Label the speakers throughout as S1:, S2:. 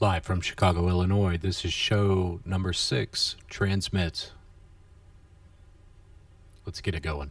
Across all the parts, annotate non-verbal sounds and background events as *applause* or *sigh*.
S1: Live from Chicago, Illinois, this is show number six, Transmit. Let's get it going.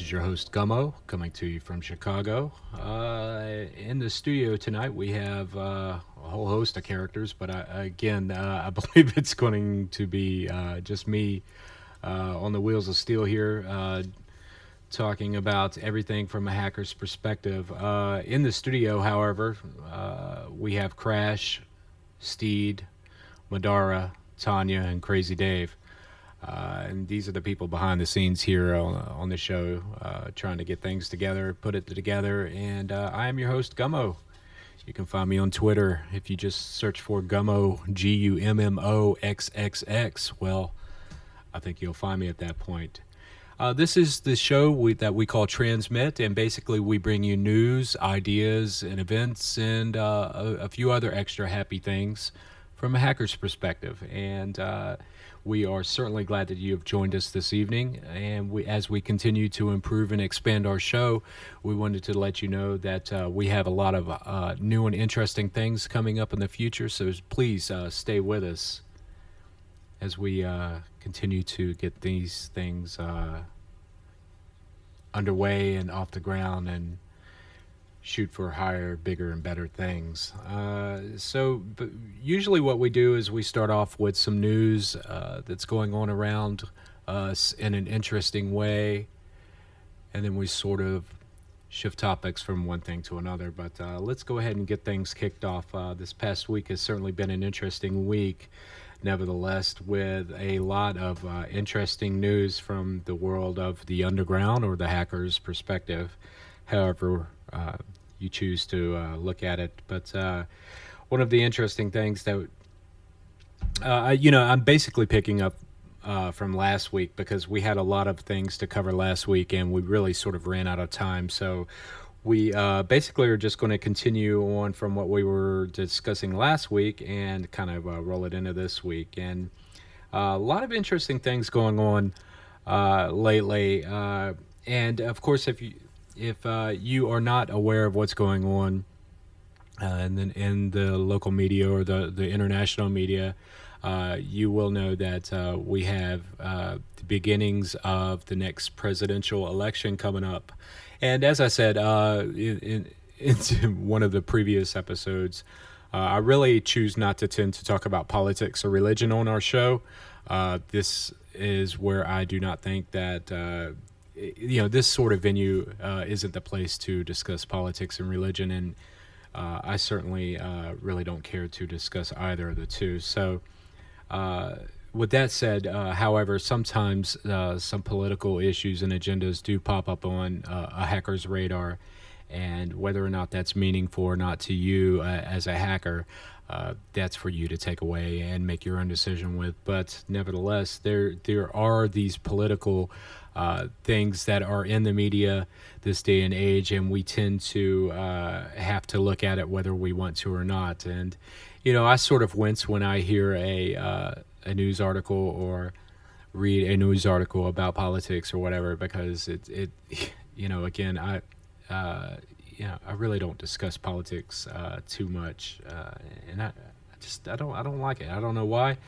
S1: Is your host, Gummo, coming to you from Chicago. Uh, in the studio tonight, we have uh, a whole host of characters, but I, again, uh, *laughs* I believe it's going to be uh, just me uh, on the wheels of steel here, uh, talking about everything from a hacker's perspective. In the studio, however, we have Crash, Steed, Madara, Tanya, and Crazy Dave. Uh, and these are the people behind the scenes here on, on the show, uh, trying to get things together, put it together. And uh, I am your host, Gummo. You can find me on Twitter if you just search for Gummo, G U M M O X X X. Well, I think you'll find me at that point. Uh, this is the show we, that we call Transmit, and basically we bring you news, ideas, and events, and uh, a, a few other extra happy things from a hacker's perspective. And uh, we are certainly glad that you have joined us this evening. And we, as we continue to improve and expand our show, we wanted to let you know that uh, we have a lot of uh, new and interesting things coming up in the future. So please uh, stay with us as we uh, continue to get these things uh, underway and off the ground and shoot for higher, bigger, and better things. Uh, so, usually, what we do is we start off with some news uh, that's going on around us in an interesting way, and then we sort of shift topics from one thing to another. But uh, let's go ahead and get things kicked off. Uh, this past week has certainly been an interesting week. Nevertheless, with a lot of uh, interesting news from the world of the underground or the hacker's perspective. However, uh, you choose to uh, look at it. But uh, one of the interesting things that, uh, you know, I'm basically picking up uh, from last week because we had a lot of things to cover last week and we really sort of ran out of time. So we uh, basically are just going to continue on from what we were discussing last week and kind of uh, roll it into this week. And a lot of interesting things going on lately. and of course, if you if uh, you are not aware of what's going on uh, in, the, in the local media or the, the international media, uh, you will know that uh, we have uh, the beginnings of the next presidential election coming up. And as I said uh, in, in, *laughs* in one of the previous episodes, I really choose not to tend to talk about politics or religion on our show. this is where I do not think that you know this sort of venue uh, isn't the place to discuss politics and religion and uh, I certainly uh, really don't care to discuss either of the two. So, uh, with that said, uh, however, sometimes uh, some political issues and agendas do pop up on a hacker's radar, and whether or not that's meaningful or not to you as a hacker, that's for you to take away and make your own decision with. But nevertheless, there there are these political uh, things that are in the media this day and age, and we tend to uh, have to look at it whether we want to or not. And you know, I sort of wince when I hear a uh, a news article or read a news article about politics or whatever because it it *laughs* you know again I uh, you know I really don't discuss politics uh, too much uh, and I, I just I don't I don't like it I don't know why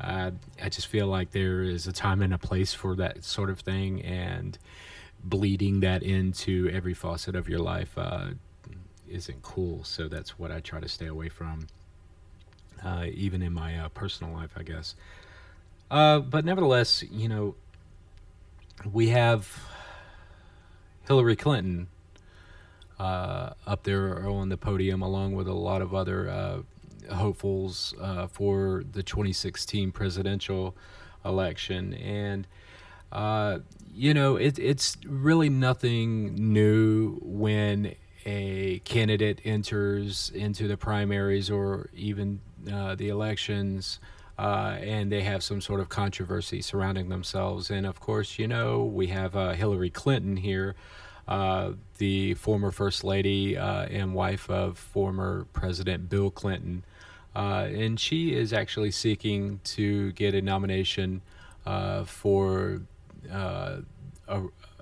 S1: uh, I just feel like there is a time and a place for that sort of thing, and bleeding that into every facet of your life uh, isn't cool. So that's what I try to stay away from, uh, even in my uh, personal life, I guess. Uh, but nevertheless, you know, we have Hillary Clinton uh, up there on the podium, along with a lot of other hopefuls uh, for the 2016 presidential election. And Uh, you know, it, it's really nothing new when a candidate enters into the primaries or even uh, the elections uh, and they have some sort of controversy surrounding themselves. And of course, you know, we have uh, Hillary Clinton here, uh, the former First Lady uh, and wife of former President Bill Clinton. Uh, and she is actually seeking to get a nomination for a,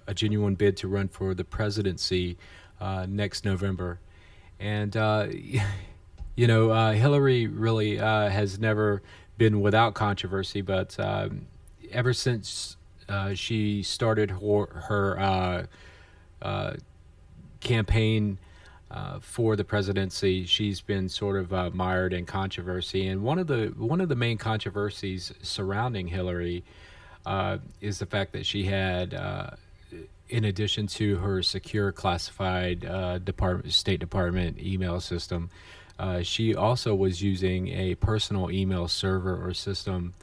S1: a, genuine bid to run for the presidency next November. And, *laughs* you know, uh, Hillary really uh, has never been without controversy, but um, ever since uh, she started her, her uh, uh, campaign uh, for the presidency, she's been sort of uh, mired in controversy. And one of the one of the main controversies surrounding Hillary uh, is the fact that she had. in addition to her secure classified department, State Department email system, uh, she also was using a personal email server or system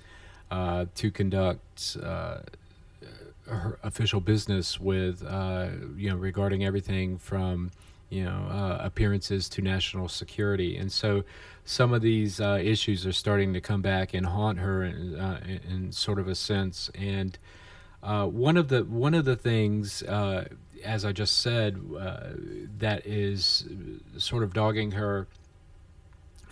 S1: uh, to conduct uh, her official business with, uh, you know, regarding everything from, you know, uh, appearances to national security. And so some of these uh, issues are starting to come back and haunt her in, uh, in sort of a sense. And one of the one of the things as I just said, uh, that is sort of dogging her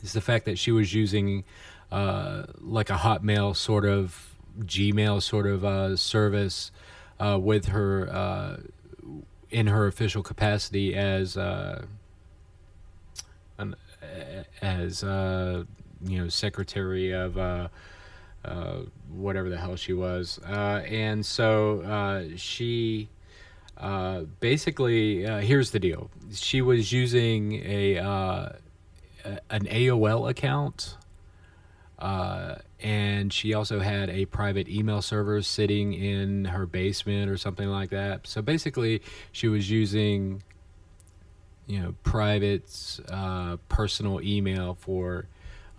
S1: is the fact that she was using uh, like a Hotmail sort of Gmail sort of uh, service uh, with her uh, in her official capacity as uh, an, as uh, you know secretary of uh, uh, whatever the hell she was, uh, and so she. basically, here's the deal. She was using a an AOL account. Uh, and she also had a private email server sitting in her basement or something like that. So basically, she was using, you know, private, uh, personal email for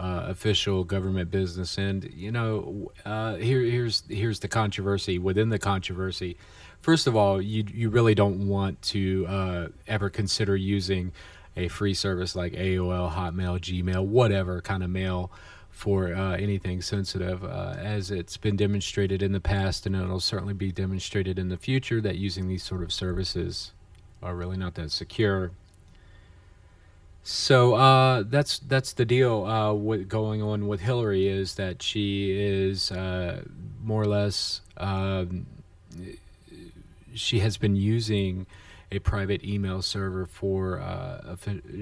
S1: uh, official government business. And you know, uh, here here's here's the controversy within the controversy. First of all, you you really don't want to uh, ever consider using a free service like AOL, Hotmail, Gmail, whatever kind of mail for uh, anything sensitive, uh, as it's been demonstrated in the past, and it'll certainly be demonstrated in the future that using these sort of services are really not that secure. So uh, that's that's the deal. Uh, what going on with Hillary is that she is uh, more or less um, she has been using a private email server for uh,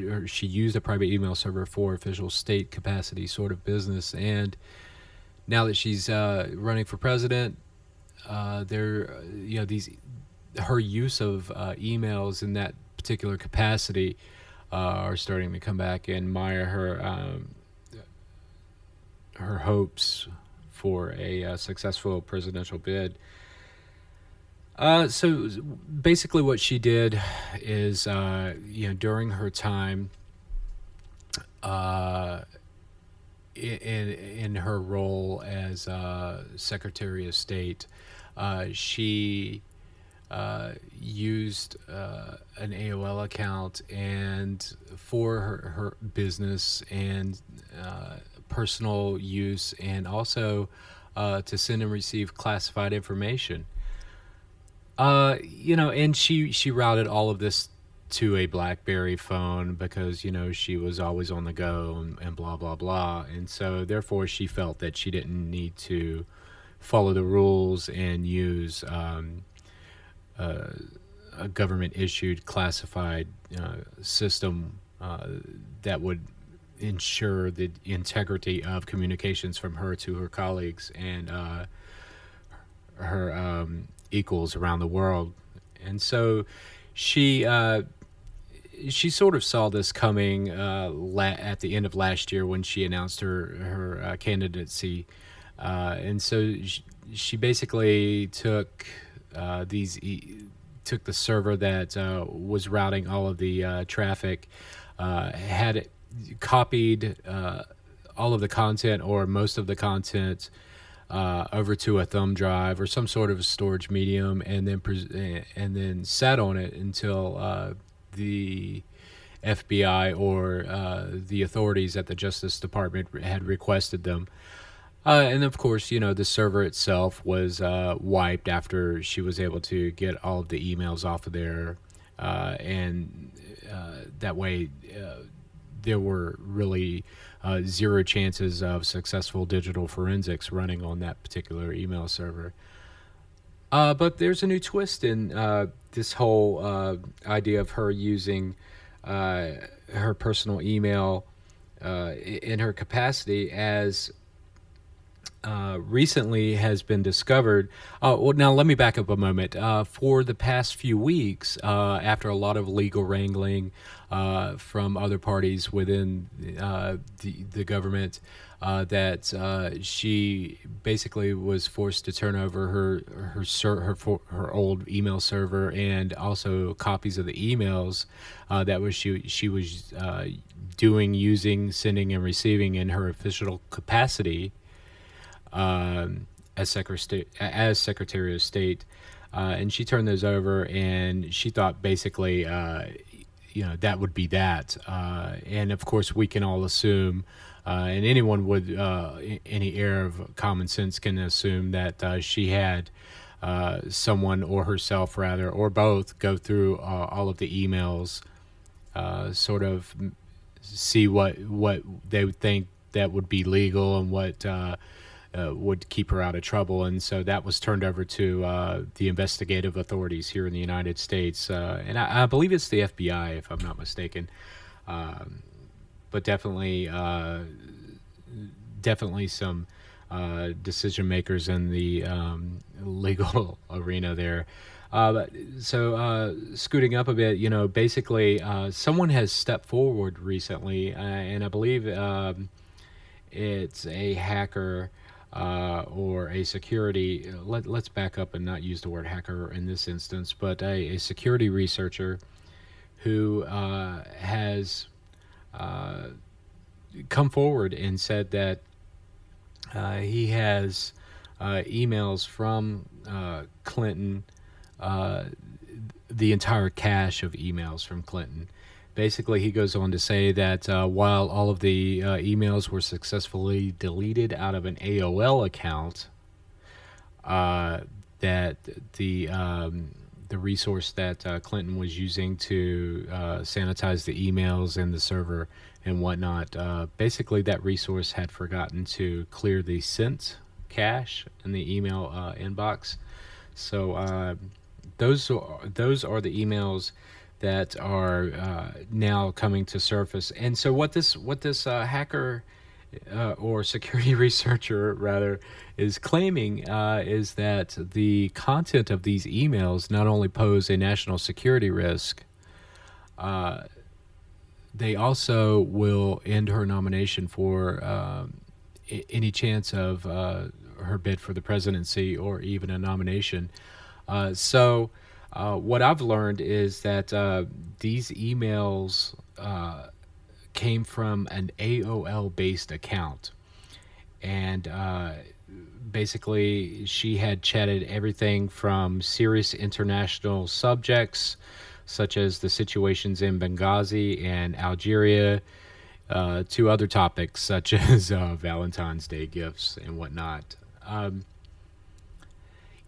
S1: or she used a private email server for official state capacity sort of business. And now that she's uh, running for president uh, there you know these her use of uh, emails in that particular capacity uh, are starting to come back and mire her um, her hopes for a uh, successful presidential bid uh, so basically, what she did is, uh, you know, during her time, uh, in in her role as uh, Secretary of State, uh, she used an AOL account and for her, her business and personal use, and also to send and receive classified information. Uh, you know, and she she routed all of this to a BlackBerry phone because you know she was always on the go and, and blah blah blah, and so therefore she felt that she didn't need to follow the rules and use um, uh, a government issued classified uh, system uh, that would ensure the integrity of communications from her to her colleagues and uh, her um, equals around the world. And so she uh, she sort of saw this coming uh, la- at the end of last year when she announced her her uh, candidacy, uh, and so she, she, basically took uh, these e- took the server that uh, was routing all of the traffic, had it copied all of the content or most of the content uh, over to a thumb drive or some sort of a storage medium, and then pres- and then sat on it until uh, the FBI or uh, the authorities at the Justice Department had requested them. Uh, and of course, you know, the server itself was uh, wiped after she was able to get all of the emails off of there. Uh, and uh, that way, uh, there were really uh, zero chances of successful digital forensics running on that particular email server. Uh, but there's a new twist in uh, this whole uh, idea of her using her personal email in her capacity as uh, recently has been discovered. Uh, well, now let me back up a moment. Uh, for the past few weeks, uh, after a lot of legal wrangling uh, from other parties within the the government, that she basically was forced to turn over her her ser- her her old email server and also copies of the emails that was she she was doing using sending and receiving in her official capacity um, as secretary as Secretary of State, uh, and she turned those over, and she thought basically, uh, you know, that would be that. Uh, and of course, we can all assume, uh, and anyone with uh, any air of common sense can assume that uh, she had. someone or herself rather or both go through all of the emails sort of see what what they would think that would be legal and what uh, would keep her out of trouble. And so that was turned over to uh, the investigative authorities here in the United States. Uh, and I, I, believe it's the FBI, if I'm not mistaken. Um, but definitely, uh, definitely some uh, decision makers in the um, legal *laughs* arena there. Uh, so scooting up a bit, you know, basically, someone has stepped forward recently, and I believe um, it's a hacker uh, or a security, let, us back up and not use the word hacker in this instance, but a, a security researcher who uh, has uh, come forward and said that uh, he has uh, emails from uh, Clinton, the entire cache of emails from Clinton Basically, he goes on to say that uh, while all of the uh, emails were successfully deleted out of an AOL account, uh, that the um, the resource that uh, Clinton was using to uh, sanitize the emails and the server and whatnot, uh, basically that resource had forgotten to clear the sent cache in the email inbox. So those are, those are the emails that are uh, now coming to surface. And so what this what this uh, hacker uh, or *laughs* security researcher rather is claiming uh, is that the content of these emails not only pose a national security risk. Uh, they also will end her nomination for um, any chance of uh, her bid for the presidency or even a nomination. so, uh, what I've learned is that uh, these emails uh, came from an AOL based account. And uh, basically, she had chatted everything from serious international subjects, such as the situations in Benghazi and Algeria, uh, to other topics such *laughs* as Valentine's Day gifts and whatnot. Um,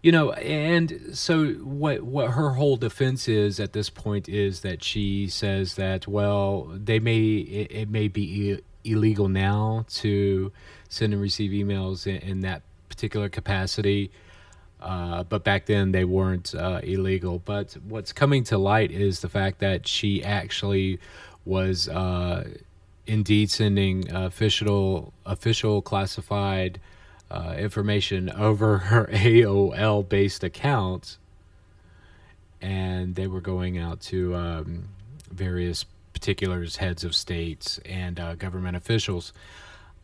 S1: you know and so what what her whole defense is at this point is that she says that well they may it, it may be illegal now to send and receive emails in, in that particular capacity uh, but back then they weren't uh, illegal. But what's coming to light is the fact that she actually was uh, indeed sending official official classified uh, information over *laughs* her AOL based account, and they were going out to um, various particulars, heads of states, and uh, government officials.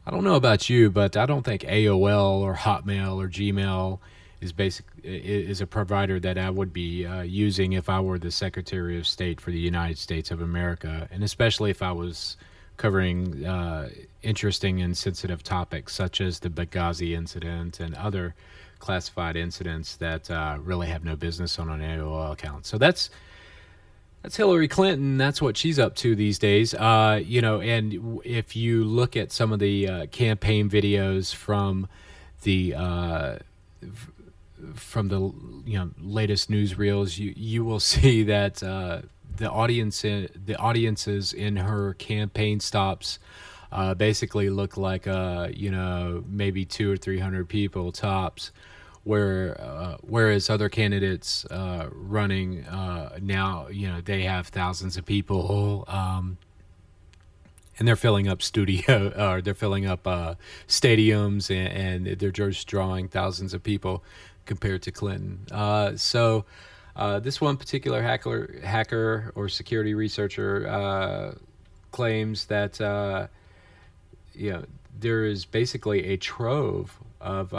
S1: I don't know about you, but I don't think AOL or Hotmail or Gmail is basic is a provider that I would be uh, using if I were the Secretary of State for the United States of America, and especially if I was covering uh, interesting and sensitive topics such as the Benghazi incident and other classified incidents that uh, really have no business on an AOL account. So that's that's Hillary Clinton. That's what she's up to these days. Uh, you know, and if you look at some of the uh, campaign videos from the uh, from the you know latest newsreels, you you will *laughs* see that uh, the audience in, the audiences in her campaign stops uh, basically look like uh, you know maybe two or three hundred people tops where uh, whereas other candidates uh, running uh, now, you know, they have thousands of people, um, and they're filling up studio *laughs* or they're filling up uh, stadiums, and, and, they're just drawing thousands of people compared to Clinton. So. Uh, this one particular hacker, hacker or security researcher claims that you know there is basically a trove of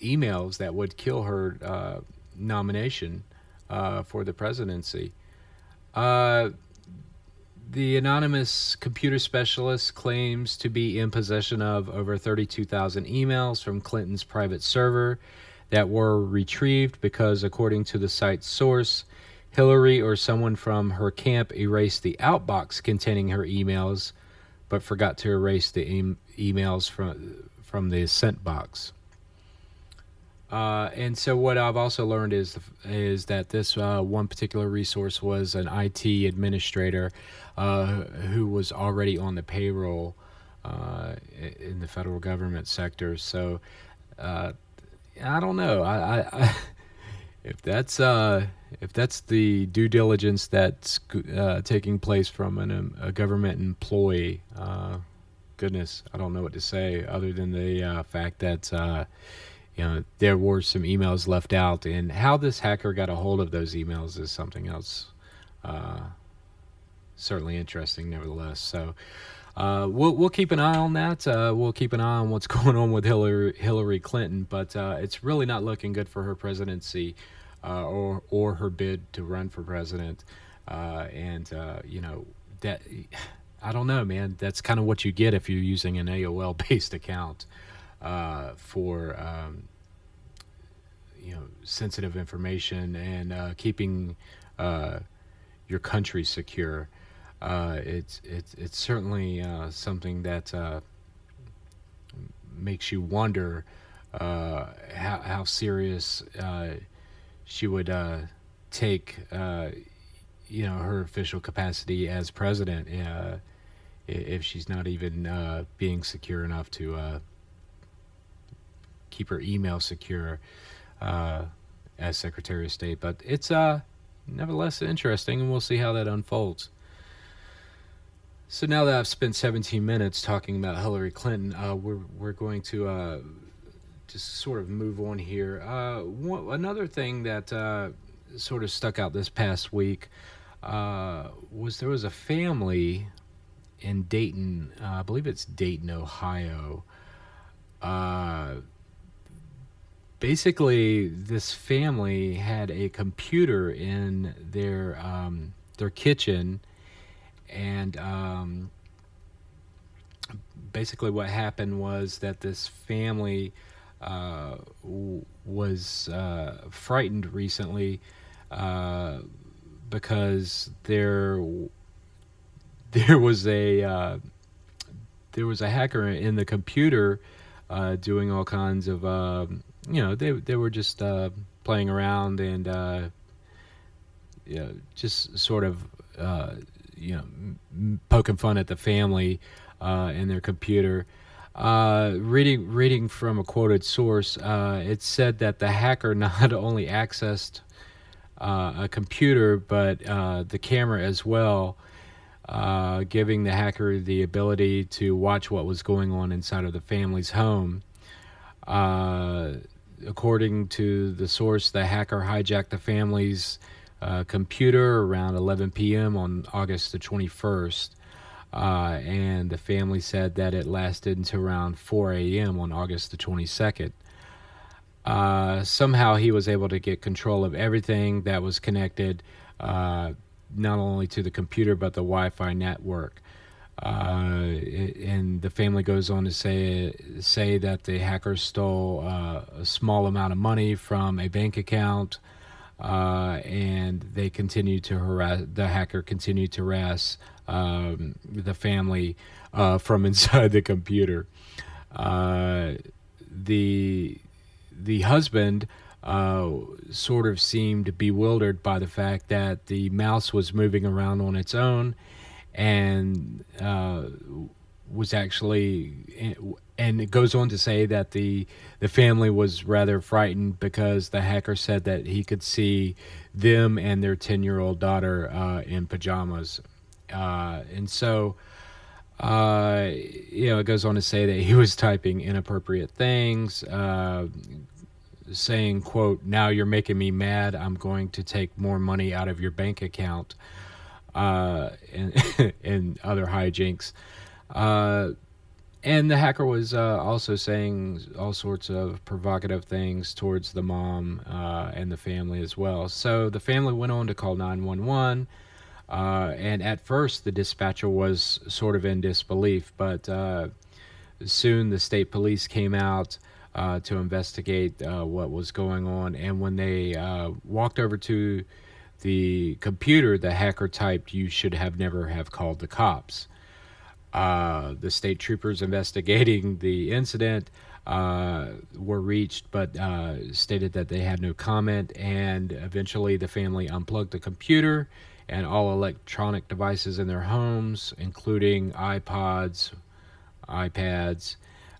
S1: emails that would kill her uh, nomination uh, for the presidency. Uh, the anonymous computer specialist claims to be in possession of over 32,000 emails from Clinton's private server that were retrieved because, according to the site's source, Hillary or someone from her camp erased the outbox containing her emails, but forgot to erase the emails from from the sent box. Uh, and so what I've also learned is is that this uh, one particular resource was an IT administrator uh, who was already on the payroll uh, in the federal government sector. So uh, I don't know. I, I, I *laughs* if that's uh, if that's the due diligence that's taking place from an, um, a government employee, goodness, I don't know what to say other than the fact that you know there were some emails left out and how this hacker got a hold of those emails is something else uh, certainly interesting nevertheless so uh, we'll, we'll keep an eye on that. Uh, we'll keep an eye on what's *laughs* going on with hillary, hillary clinton but uh, it's really not looking good for her presidency uh, or, or her bid to run for president. Uh, and you know that i don't know man. That's kind of what you get if you're using an aol *laughs* based account uh, for um, you know sensitive information and uh, keeping uh, your country secure. Uh, it's it's it's certainly uh, something that uh, makes you wonder how how serious she would take you know her official capacity as president if she's not even being secure enough to keep her email secure uh, as Secretary of State. But it's uh, nevertheless interesting, and we'll see how that unfolds. So now that I've spent 17 minutes talking about Hillary Clinton, uh, we're we're going to uh, just sort of move on here. Uh, one, another thing that uh, sort of stuck out this past week uh, was there was a family in Dayton, uh, I believe it's Dayton, Ohio. Basically this family had a computer in their um, their kitchen and um, basically what happened was that this family uh, w- was uh, frightened recently uh, because there *laughs* there was a uh, there was a hacker in the computer uh, doing all kinds of um, you know they they were just uh, playing around and you know, just sort of you know poking fun at the family uh, and their computer. Uh, reading reading from a quoted source, uh, it said that the hacker *laughs* not only accessed a computer but the camera as well. Uh, giving the hacker the ability to watch what was going on inside of the family's home. Uh, according to the source, the hacker hijacked the family's computer around 11 p.m. on August the 21st. Uh, and the family said that it lasted until around 4 a.m. on August the 22nd. Uh, somehow he was able to get control of everything that was connected, uh, not only to the computer but the Wi Fi network. Uh, and the family goes on to say say that the hacker stole uh, a small amount of money from a bank account, uh, and they continue to harass. The hacker continued to harass um, the family uh, from *laughs* inside the computer. Uh, the the husband uh, sort of seemed bewildered by the fact that the mouse was moving around on its own and uh, was actually and it goes on to say that the the family was rather frightened because the hacker said that he could see them and their 10 year old daughter uh, in pajamas uh, and so uh, you know it goes on to say that he was typing inappropriate things uh, saying quote now you're making me mad i'm going to take more money out of your bank account uh, and, *laughs* and other hijinks. And the hacker was uh, also saying all sorts of provocative things towards the mom uh, and the family as well. So the family went on to call 911. Uh, and at first, the dispatcher was sort of in disbelief, but uh, soon the state police came out uh, to investigate uh, what was going on. And when they walked over to the computer the hacker typed you should have never have called the cops uh, the state troopers investigating the incident uh, were reached but uh, stated that they had no comment and eventually the family unplugged the computer and all electronic devices in their homes including ipods ipads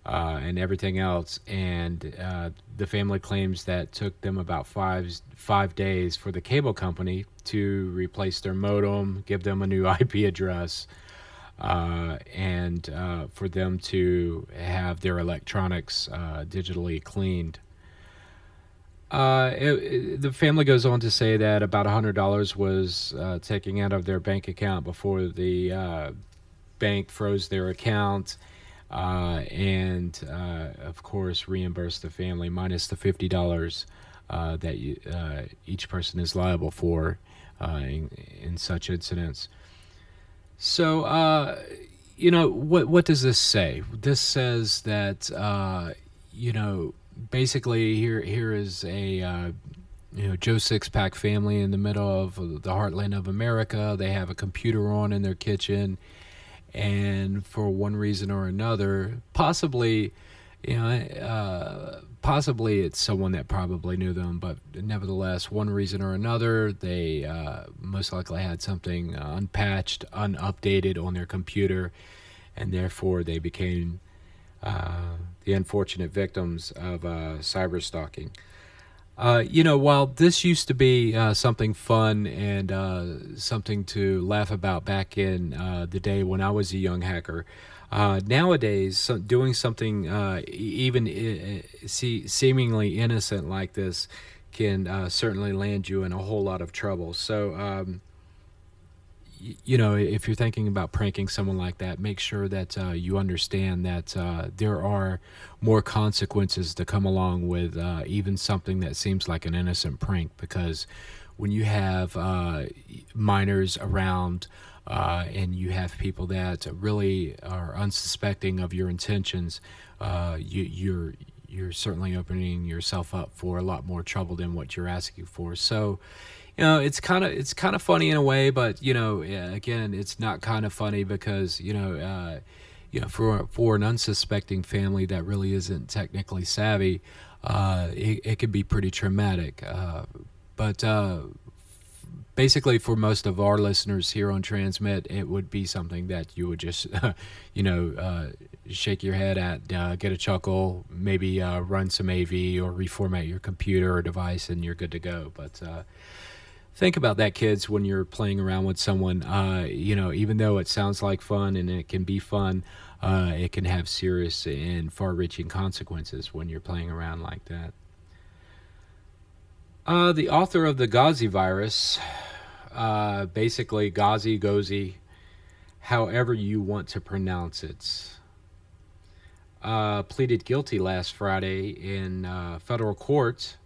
S1: uh, and everything else. And uh, the family claims that took them about five five days for the cable company to replace their modem, give them a new *laughs* IP address, uh, and uh, for them to have their electronics uh, digitally cleaned. Uh, it, it, the family goes on to say that about $100 was taken out of their bank account before the bank froze their account uh, and uh, of course reimburse the family minus the fifty dollars uh, that you, uh, each person is liable for uh, in, in, such incidents. So uh, you know what what does this say? This says that you know basically here here is a you know Joe Sixpack family in the middle of the heartland of America. They have a computer on in their kitchen and for one reason or another, possibly, you know, uh, possibly it's someone that probably knew them, but nevertheless, one reason or another, they uh, most likely had something unpatched, unupdated on their computer, and therefore they became uh, the unfortunate victims of uh, cyber stalking. Uh, you know, while this used to be uh, something fun and uh, something to laugh about back in uh, the day when I was a young hacker, uh, nowadays so doing something even see, seemingly innocent like this can certainly land you in a whole lot of trouble. So, um, you know, if you're thinking about pranking someone like that, make sure that uh, you understand that uh, there are more consequences to come along with uh, even something that seems like an innocent prank. Because when you have uh, minors around uh, and you have people that really are unsuspecting of your intentions, uh, you, you're you're certainly opening yourself up for a lot more trouble than what you're asking for. So you know it's kind of it's kind of funny in a way but you know again it's not kind of funny because you know uh, you know for for an unsuspecting family that really isn't technically savvy uh, it, it could be pretty traumatic uh, but uh, basically for most of our listeners here on transmit it would be something that you would just *laughs* you know uh, shake your head at uh, get a chuckle maybe run some av or reformat your computer or device and you're good to go but think about that kids when you're playing around with someone uh, you know even though it sounds like fun and it can be fun uh, it can have serious and far-reaching consequences when you're playing around like that. Uh, the author of the gazi virus uh, basically gazi Gozi however you want to pronounce it uh, pleaded guilty last Friday in uh, federal court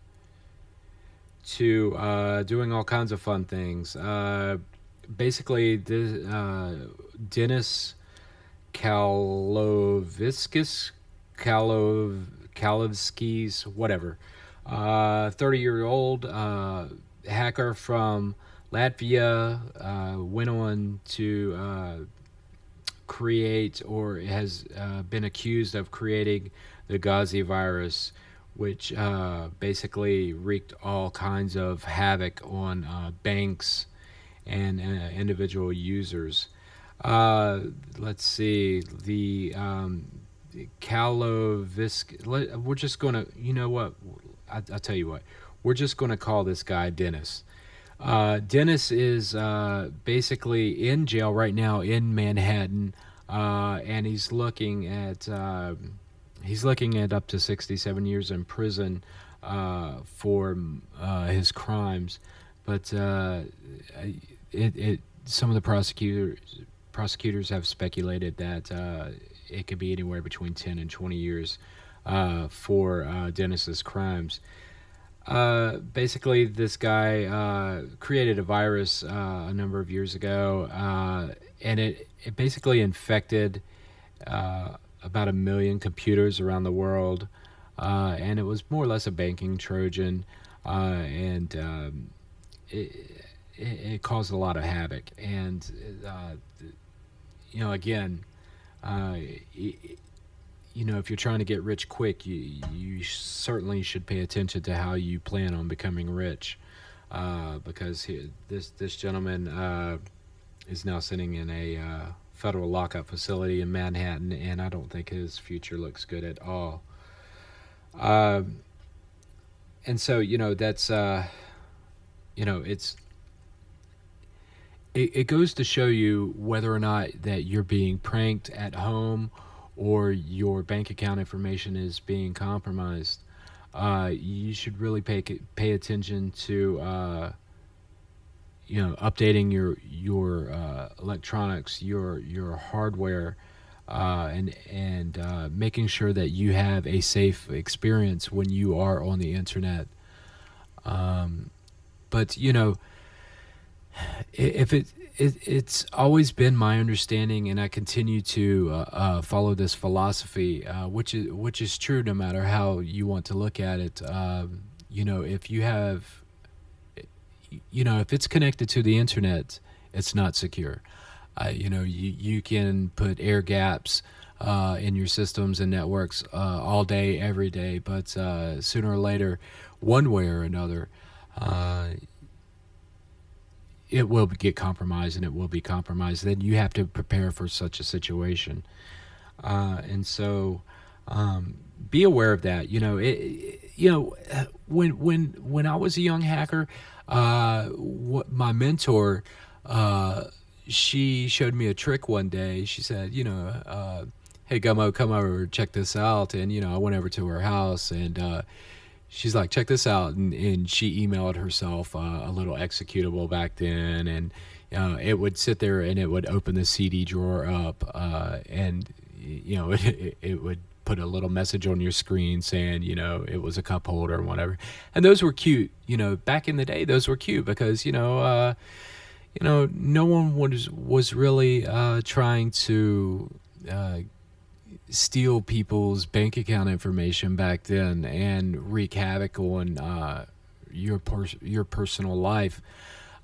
S1: to uh, doing all kinds of fun things. Uh, basically, uh, Dennis Kaloviskis, Kalov, Kalovskis, whatever. Uh, 30 year old uh, hacker from Latvia uh, went on to create or has been accused of creating the Ghazi virus, which uh, basically wreaked all kinds of havoc on banks and individual users. let's see the um, Kalovisk. We're just gonna, you know what? I, will tell you what. We're just gonna call this guy Dennis. Uh, Dennis is uh, basically in jail right now in Manhattan, uh, and he's looking at uh, he's looking at up to 67 years in prison uh, for uh, his crimes. But it, it some of the prosecutors prosecutors have speculated that it could be anywhere between 10 and 20 years uh, for uh, Dennis's crimes. Uh, basically, this guy uh, created a virus uh, a number of years ago, uh, and it, it basically infected about a million computers around the world. and it was more or less a banking Trojan, and um, it, it, it, caused a lot of havoc. And, you know, again, uh, you know, if you're trying to get rich quick, you you certainly should pay attention to how you plan on becoming rich, uh, because he, this this gentleman uh, is now sitting in a uh, federal lockup facility in Manhattan, and I don't think his future looks good at all. Um, and so you know that's uh, you know it's it, it goes to show you whether or not that you're being pranked at home or your bank account information is being compromised. Uh, you should really pay pay attention to uh, you know updating your your uh, electronics, your your hardware, uh, and and uh, making sure that you have a safe experience when you are on the internet. Um, but you know if it, it, it's always been my understanding, and I continue to uh, uh, follow this philosophy, uh, which is which is true no matter how you want to look at it. Um, you know, if you have, you know, if it's connected to the internet, it's not secure. Uh, you know, you you can put air gaps. Uh, in your systems and networks uh, all day, every day, but sooner or later, one way or another, it will get compromised and it will be compromised, then you have to prepare for such a situation. Uh, and so um, be aware of that. You know, it, you know, when when when I was a young hacker, uh, what my mentor, uh, she showed me a trick one day. She said, you know, uh, hey Gummo, come over, check this out. And you know, I went over to her house and uh, she's like, check this out, and, and she emailed herself uh, a little executable back then, and uh, it would sit there and it would open the CD drawer up, uh, and you know *laughs* it, it would put a little message on your screen saying you know it was a cup holder or whatever, and those were cute. You know, back in the day, those were cute because you know. Uh, you know, no one was was really uh, trying to uh, steal people's bank account information back then and wreak havoc on uh, your your personal life.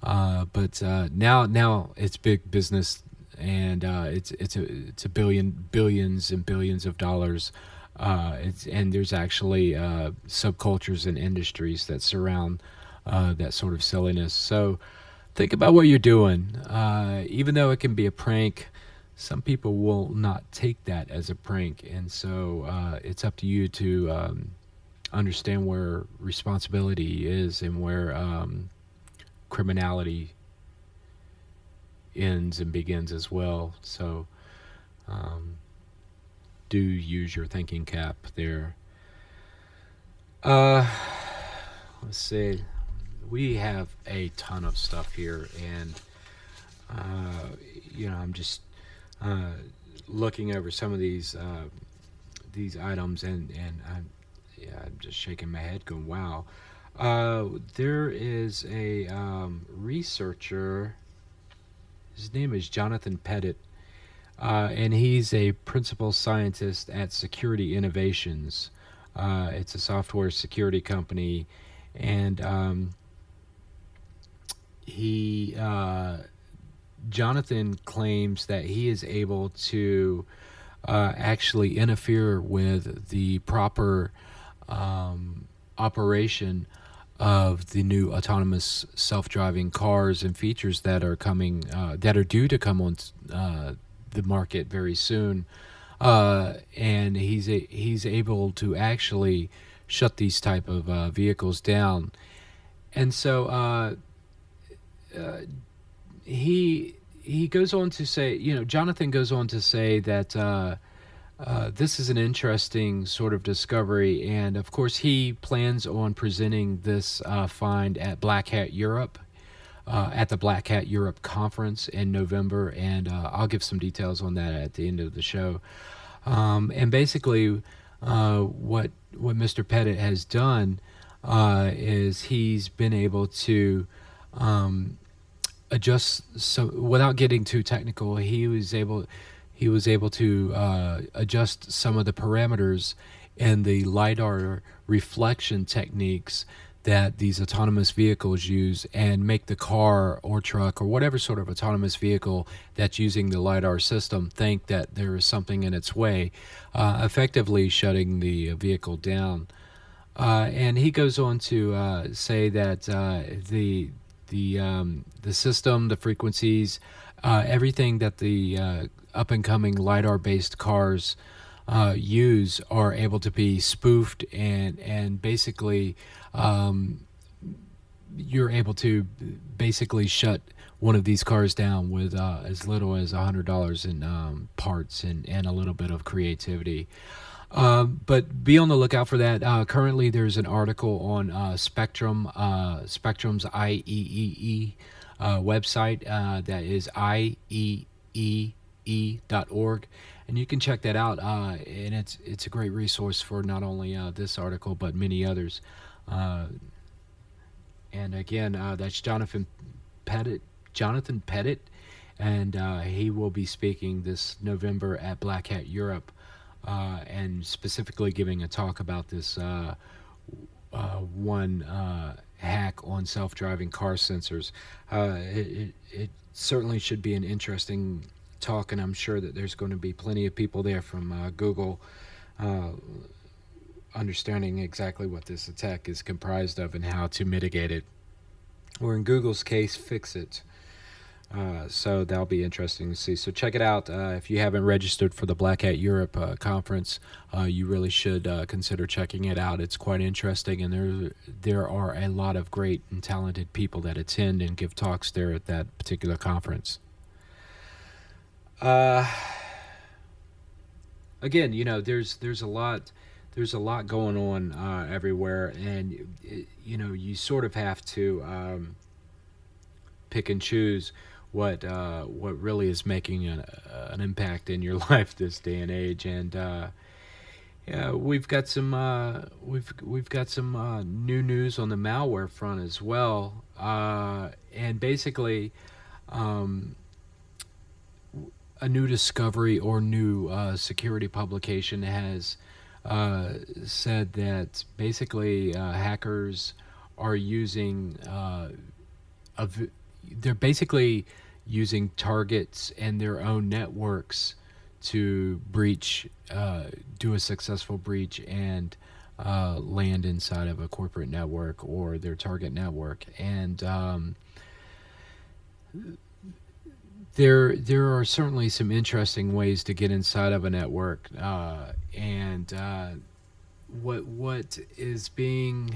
S1: Uh, but uh, now now it's big business and uh, it's it's a it's a billion billions and billions of dollars. Uh, it's and there's actually uh, subcultures and industries that surround that sort of silliness. So think about what you're doing. even though it can be a prank, some people will not take that as a prank, and so uh, it's up to you to um, understand where responsibility is and where um, criminality ends and begins as well. So, um, do use your thinking cap there. Uh, let's see. We have a ton of stuff here, and uh, you know, I'm just uh, looking over some of these uh, these items, and and I'm yeah, I'm just shaking my head, going, "Wow." Uh, there is a um, researcher. His name is Jonathan Petit. uh, and he's a principal scientist at Security Innovations. Uh, it's a software security company, and um, he uh, Jonathan claims that he is able to uh, actually interfere with the proper um, operation of the new autonomous self-driving cars and features that are coming uh, that are due to come on uh, the market very soon. Uh, and he's a, he's able to actually shut these type of uh, vehicles down. And so uh, uh, he he goes on to say you know Jonathan goes on to say that uh, this is an interesting sort of discovery, and of course, he plans on presenting this uh, find at Black Hat Europe, uh, at the Black Hat Europe conference in November, and uh, I'll give some details on that at the end of the show. Um, and basically, uh, what what Mr. Petit has done is he's been able to um, adjust so without getting too technical. He was able he was able to uh, adjust some of the parameters and the LiDAR reflection techniques that these autonomous vehicles use and make the car or truck or whatever sort of autonomous vehicle that's using the LiDAR system think that there is something in its way, uh, effectively shutting the vehicle down. Uh, and he goes on to uh, say that uh, the the um, the system, the frequencies, uh, everything that the uh, up and coming lidar based cars uh, use are able to be spoofed and and basically um, you're able to basically shut one of these cars down with uh, as little as hundred dollars in um, parts and, and a little bit of creativity. Um, but be on the lookout for that. Uh, currently, there's an article on uh, Spectrum, uh, Spectrum's IEEE uh, website that is IEEE e.org, and you can check that out. Uh, and it's it's a great resource for not only uh, this article but many others. Uh, and again, uh, that's Jonathan Petit. Jonathan Petit, and uh, he will be speaking this November at Black Hat Europe, uh, and specifically giving a talk about this one hack on self-driving car sensors. It, it, it certainly should be an interesting talk, and I'm sure that there's going to be plenty of people there from uh, Google uh, understanding exactly what this attack is comprised of and how to mitigate it, or in Google's case, fix it. Uh, so that'll be interesting to see. So check it out. Uh, if you haven't registered for the Black Hat Europe uh, conference, uh, you really should uh, consider checking it out. It's quite interesting, and there there are a lot of great and talented people that attend and give talks there at that particular conference. Uh, again, you know, there's there's a lot there's a lot going on everywhere, and you know, you sort of have to um, pick and choose what uh, what really is making an, an impact in your *laughs* life this day and age, and uh, yeah, we've got some uh, we've we've got some uh, new news on the malware front as well, uh, and basically. Um, a new discovery or new uh, security publication has uh, said that basically uh, hackers are using uh, they're basically using targets and their own networks to breach uh, do a successful breach and uh, land inside of a corporate network or their target network. And um, there there are certainly some interesting ways to get inside of a network, uh, and uh, what what is being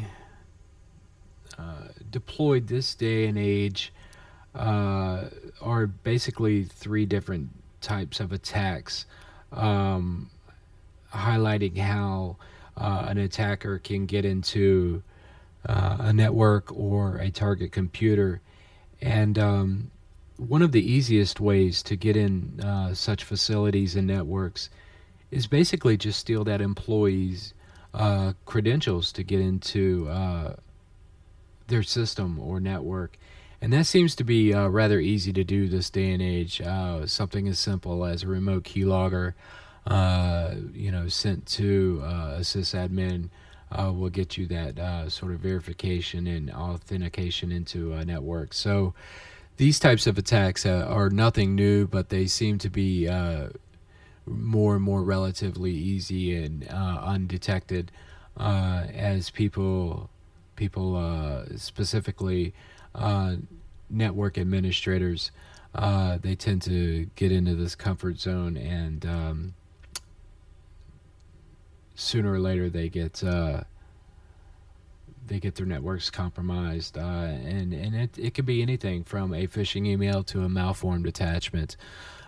S1: uh, deployed this day and age uh, are basically three different types of attacks, um, highlighting how uh, an attacker can get into uh, a network or a target computer, and um, one of the easiest ways to get in uh, such facilities and networks is basically just steal that employee's uh, credentials to get into uh, their system or network. And that seems to be uh, rather easy to do this day and age. Uh, something as simple as a remote keylogger, uh, you know, sent to uh, a sysadmin uh, will get you that uh, sort of verification and authentication into a network. So these types of attacks are nothing new, but they seem to be more and more relatively easy and undetected as people people specifically uh, network administrators, uh, they tend to get into this comfort zone and um, sooner or later they get uh, they get their networks compromised uh, and and it, it could be anything from a phishing email to a malformed attachment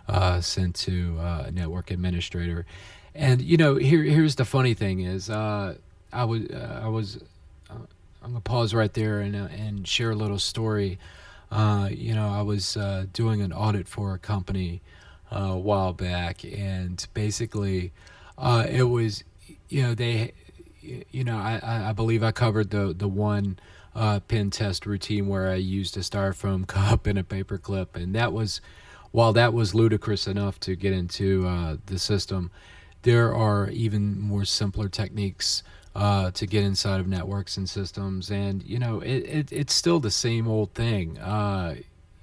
S1: uh, sent to uh, a network administrator. And you know here here's the funny thing is uh, I was I was I'm gonna pause right there and uh, and share a little story. Uh, you know, I was uh, doing an audit for a company uh, a while back, and basically, uh, it was, you know, they, you know, I, I believe I covered the the one uh, pen test routine where I used a styrofoam *laughs* cup and a paper clip, and that was, while that was ludicrous enough to get into the system, there are even more simpler techniques uh, to get inside of networks and systems. And, you know, it, it it's still the same old thing. Uh,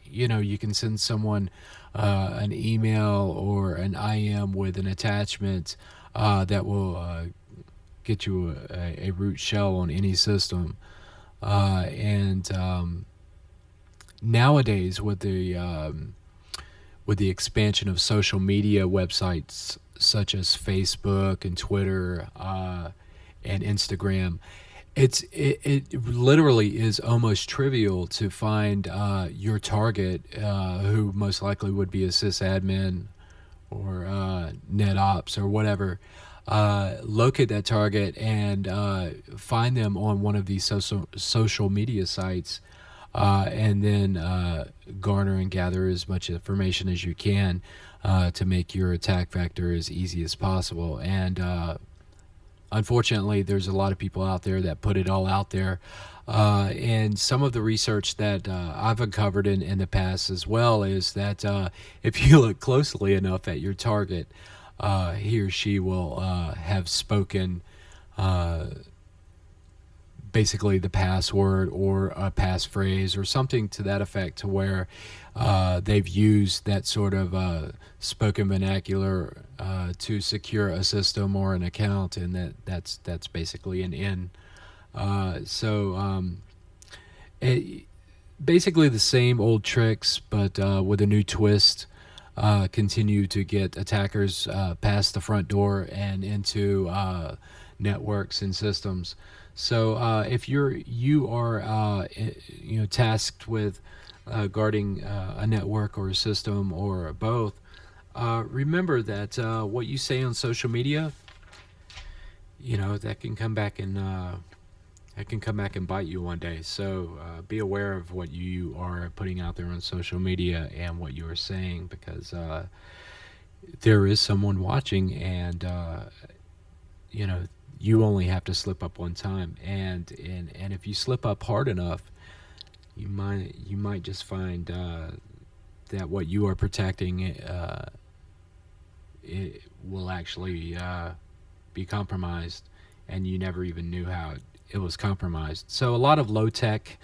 S1: you know, you can send someone uh, an email or an IM with an attachment uh, that will uh, get you a, a, root shell on any system. Uh, and um, nowadays, with the um, with the expansion of social media websites such as Facebook and Twitter, and Instagram, it's it, it literally is almost trivial to find uh, your target, uh, who most likely would be a sysadmin or uh, NetOps or whatever. Uh, locate that target and uh, find them on one of these social social media sites, uh, and then garner and gather as much information as you can to make your attack vector as easy as possible. And unfortunately, there's a lot of people out there that put it all out there. Uh, and some of the research that uh, I've uncovered in, in the past as well is that uh, if you *laughs* look closely enough at your target, uh, he or she will uh, have spoken uh, basically the password or a passphrase or something to that effect to where uh, they've used that sort of uh, spoken vernacular uh, to secure a system or an account, and that that's that's basically an in. Uh, so um, it, basically the same old tricks, but uh, with a new twist. Uh, continue to get attackers past the front door and into networks and systems. So uh, if you're you are uh, you know tasked with uh, guarding uh, a network or a system or both, uh, remember that uh, what you say on social media, you know that can come back and that can come back and bite you one day. So be aware of what you are putting out there on social media and what you are saying because there is someone watching and you know you only have to slip up one time. And and and if you slip up hard enough you might you might just find uh, that what you are protecting uh, it will actually uh, be compromised. And you never even knew how it, it was compromised. So a lot of low tech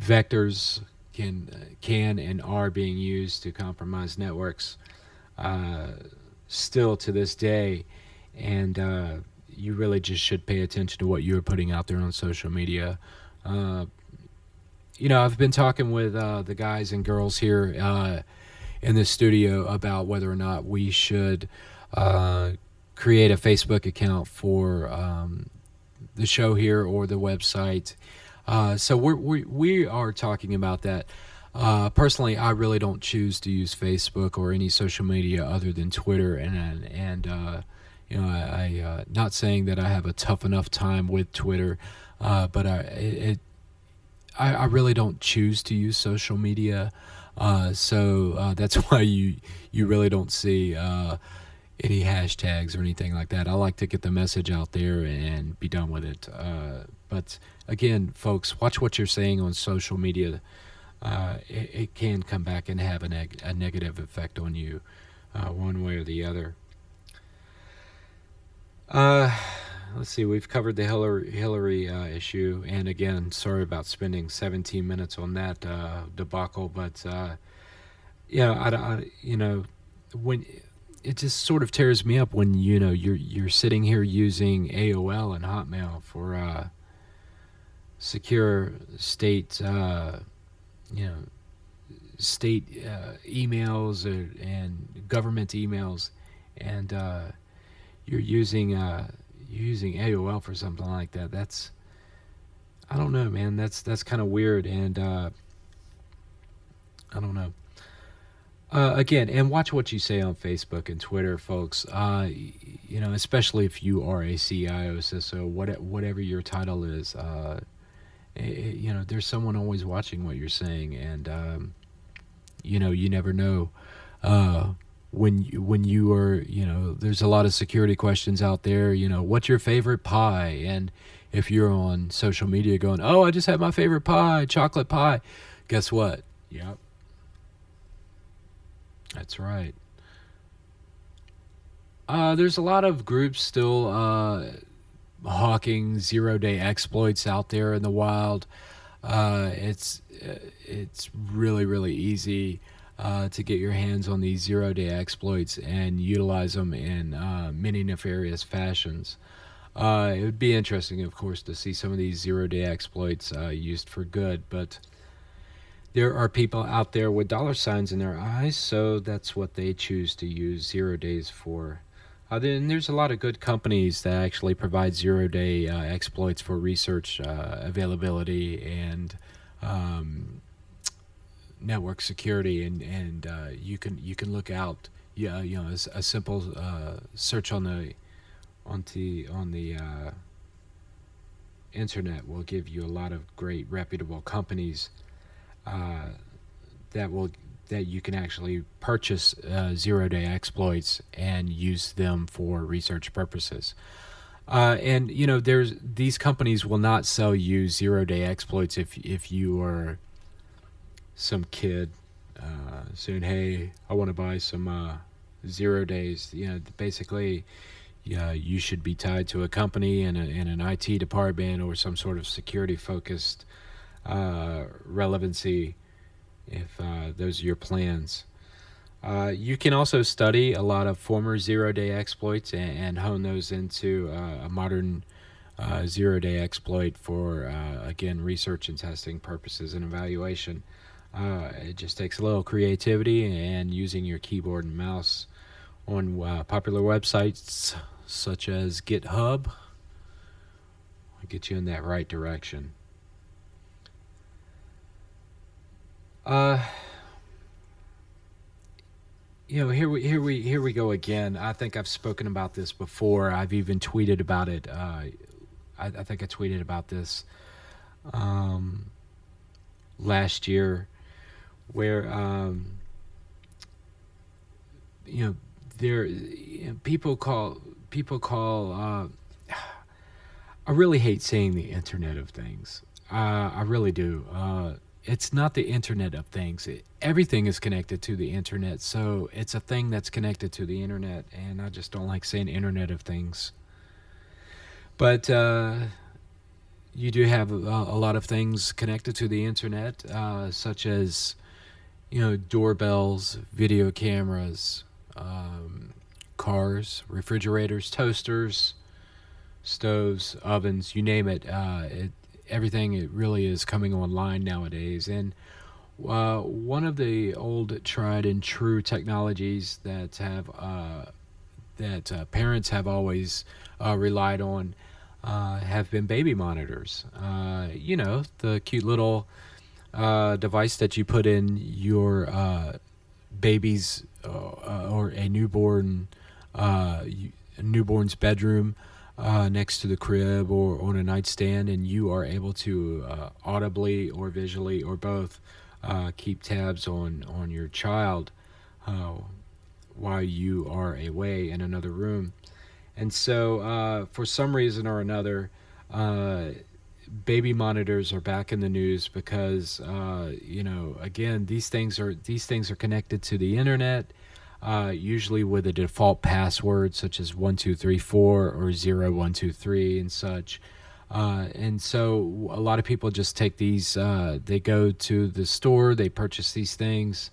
S1: vectors can can and are being used to compromise networks uh, still to this day. And uh, you really just should pay attention to what you're putting out there on social media. Uh, you know, I've been talking with uh, the guys and girls here uh, in the studio about whether or not we should uh, create a Facebook account for um, the show here or the website. Uh, so we're, we we are talking about that. Uh, personally, I really don't choose to use Facebook or any social media other than Twitter and and you know, I, I uh, not saying that I have a tough enough time with Twitter, uh, but I it, I, I really don't choose to use social media, uh, so uh, *laughs* that's why you you really don't see uh, any hashtags or anything like that. I like to get the message out there and be done with it. Uh, but again, folks, watch what you're saying on social media. uh, it, it, can come back and have a, neg- a negative effect on you, uh, one way or the other. Uh, let's see. We've covered the Hillary, Hillary uh, issue, and again, sorry about spending 17 minutes on that uh, debacle, but uh, yeah, I, I, you know, when it just sort of tears me up when you know you're you're sitting here using AOL and Hotmail for uh, secure state, uh, you know, state uh, emails or, and government emails, and uh, you're using uh, you're using AOL for something like that. That's I don't know, man. That's that's kind of weird, and uh, I don't know. Uh, again, and watch what you say on Facebook and Twitter, folks. Uh, you know, especially if you are a CIO, CISO, what, whatever your title is. Uh, it, you know, there's someone always watching what you're saying, and um, you know, you never know uh, when you, when you are. You know, there's a lot of security questions out there. You know, what's your favorite pie? And if you're on social media going, "Oh, I just had my favorite pie, chocolate pie," guess what? Yep that's right. Uh, there's a lot of groups still uh, hawking zero day exploits out there in the wild. Uh, it's uh, it's really really easy uh, to get your hands on these zero day exploits and utilize them in uh, many nefarious fashions. it would be interesting, of course, to see some of these zero day exploits used for good, but there are people out there with dollar signs in their eyes, so that's what they choose to use zero days for. Uh, then there's a lot of good companies that actually provide zero day uh, exploits for research uh, availability and um, network security, and and uh, you can you can look out. Yeah, you know, a, a simple uh, search on the on the on the uh, internet will give you a lot of great reputable companies uh, that will that you can actually purchase uh, zero day exploits and use them for research purposes. Uh, and you know, there's these companies will not sell you zero day exploits if if you are some kid uh, saying, "Hey, I want to buy some uh, zero days." You know, basically, you should be tied to a company and, a, an IT department or some sort of security focused uh, relevancy if uh, those are your plans. Uh, you can also study a lot of former zero day exploits and, and hone those into uh, a modern zero day exploit for, again, research and testing purposes and evaluation. It just takes a little creativity and using your keyboard and mouse on popular websites such as GitHub. I'll get you in that right direction. Uh, you know, here we here we here we go again. I think I've spoken about this before. I've even tweeted about it. Uh, I, I think I tweeted about this um, last year, where um, you know there you know, people call people call. Uh, *sighs* I really hate saying the Internet of Things. Uh, I really do. Uh, it's not the internet of things it, everything is connected to the internet so it's a thing that's connected to the internet and i just don't like saying internet of things but uh, you do have a, a, lot of things connected to the internet uh, such as you know doorbells video cameras um, cars refrigerators toasters stoves ovens you name it, uh, it everything it really is coming online nowadays. And uh, one of the old tried and true technologies that have uh, that uh, parents have always uh, relied on uh, have been baby monitors. Uh, you know, the cute little device that you put in your uh, baby's or a newborn newborn's bedroom uh, next to the crib or on a nightstand, and you are able to uh, audibly or visually or both uh, keep tabs on on your child uh, while you are away in another room. And so, uh, for some reason or another, uh, baby monitors are back in the news because uh, you know again these things are these things are connected to the internet uh, usually with a default password such as 1234 or 0123 and such. Uh, and so a lot of people just take these uh, they go to the store they purchase these things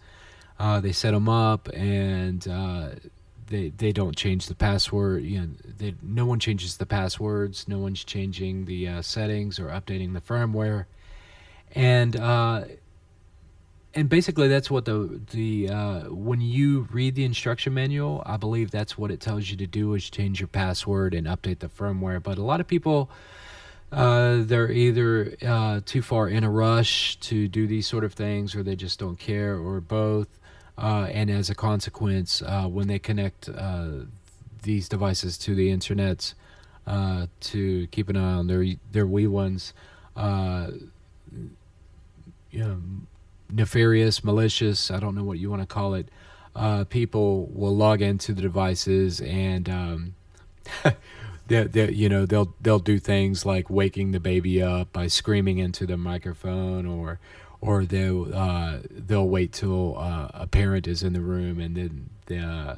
S1: uh, they set them up and uh, they they don't change the password. You know, they, no one changes the passwords. No one's changing the uh, settings or updating the firmware, and uh, and basically that's what the the uh, when you read the instruction manual, I believe that's what it tells you to do is change your password and update the firmware. But a lot of people. Uh, they're either uh, too far in a rush to do these sort of things, or they just don't care, or both and as a consequence, uh, when they connect uh, these devices to the internet uh, to keep an eye on their their wee ones, uh, you know, nefarious, malicious, I don't know what you want to call it, uh, people will log into the devices and um, *laughs* they, they, you know they'll they'll do things like waking the baby up by screaming into the microphone or or they'll uh, they'll wait till uh, a parent is in the room and then the uh,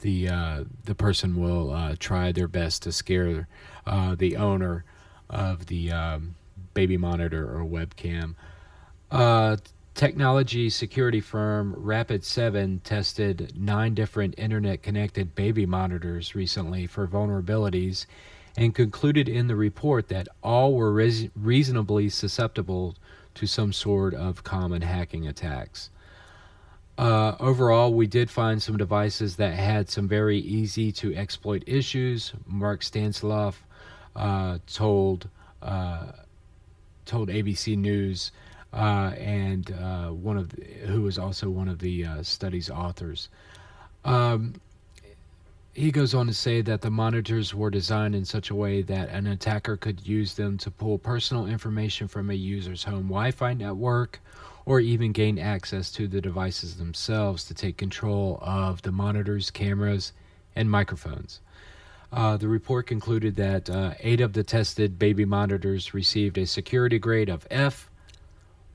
S1: the uh, the person will uh, try their best to scare uh, the owner of the um, baby monitor or webcam. technology security firm Rapid7 tested nine different internet connected baby monitors recently for vulnerabilities and concluded in the report that all were res- reasonably susceptible to some sort of common hacking attacks. Uh, overall, we did find some devices that had some very easy to exploit issues. Mark Stanislav uh, told uh, told ABC News, uh, and uh, one of the, who was also one of the uh, study's authors. Um, he goes on to say that the monitors were designed in such a way that an attacker could use them to pull personal information from a user's home Wi Fi network or even gain access to the devices themselves to take control of the monitors, cameras, and microphones. Uh, the report concluded that uh, eight of the tested baby monitors received a security grade of F,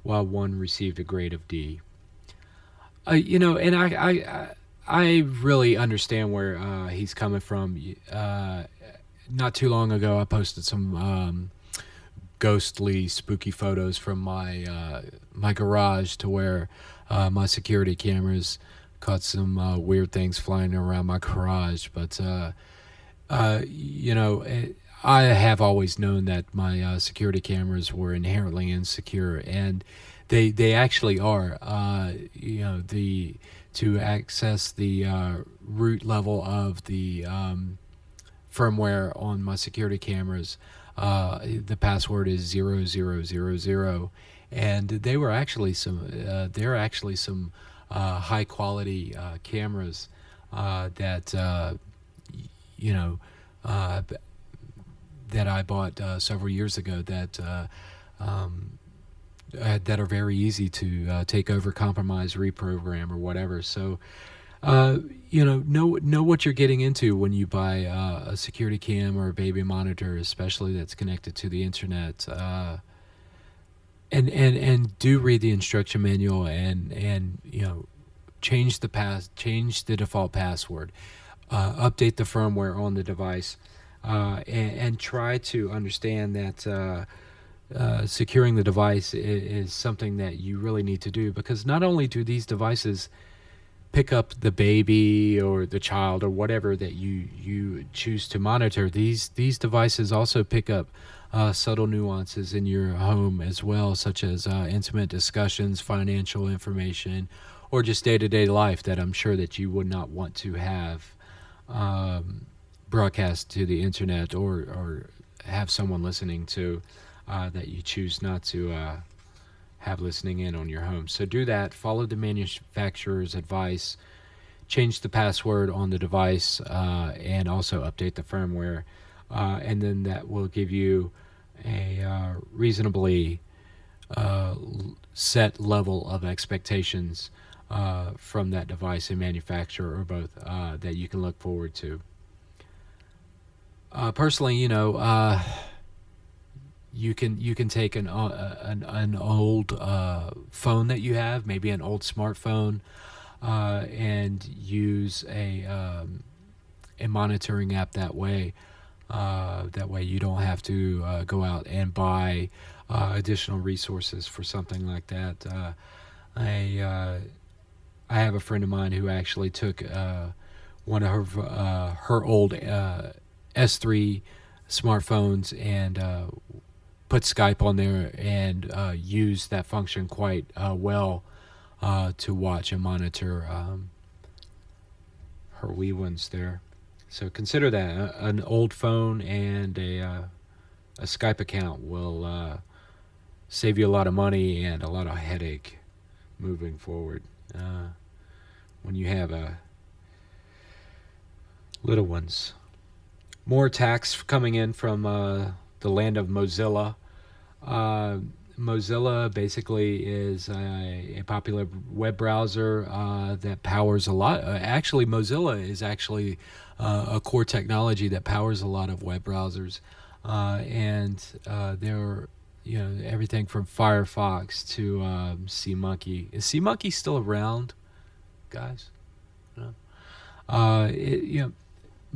S1: while one received a grade of D. Uh, you know, and I, I, I I really understand where uh, he's coming from. Uh, not too long ago, I posted some um, ghostly, spooky photos from my uh, my garage to where uh, my security cameras caught some uh, weird things flying around my garage. But uh, you know, it, I have always known that my security cameras were inherently insecure, and they they actually are. you know the to access the uh, root level of the um, firmware on my security cameras. Uh, the password is zero zero zero zero, and they were actually some. Uh, they're actually some uh, high quality uh, cameras uh, that you know that I bought several years ago. That um, uh, that are very easy to uh, take over, compromise, reprogram, or whatever. So, uh, you know, know know what you're getting into when you buy uh, a security cam or a baby monitor, especially that's connected to the internet. Uh, and and and do read the instruction manual and and you know change the pass change the default password uh, update the firmware on the device and, and, try to understand that uh, securing the device is, is, something that you really need to do because not only do these devices pick up the baby or the child or whatever that you you choose to monitor these these devices also pick up uh, subtle nuances in your home as well such as uh, intimate discussions financial information or just day-to-day life that i'm sure that you would not want to have um, broadcast to the internet or or have someone listening to uh, that you choose not to uh, have listening in on your home. So do that. Follow the manufacturer's advice. Change the password on the device uh, and also update the firmware. Uh, and then that will give you a uh, reasonably uh, set level of expectations from that device and manufacturer or both that you can look forward to. personally, you know, you can you can take an uh, an, an old uh, phone that you have, maybe an old smartphone, uh, and use a um, a monitoring app that way. Uh, that way, you don't have to uh, go out and buy uh, additional resources for something like that. I I have a friend of mine who actually took one of her her old S3 smartphones and put Skype on there and uh, use that function quite uh, well uh, to watch and monitor um, her wee ones there. So consider that an old phone and a uh, a Skype account will uh, save you a lot of money and a lot of headache moving forward uh, when you have a little ones. More attacks coming in from the land of Mozilla. Uh, Mozilla basically is a, a, popular web browser uh, that powers a lot. Uh, actually, Mozilla is actually uh, a core technology that powers a lot of web browsers, uh, and uh, there, you know, everything from Firefox to um, SeaMonkey. Is SeaMonkey still around, guys? No. It, you know,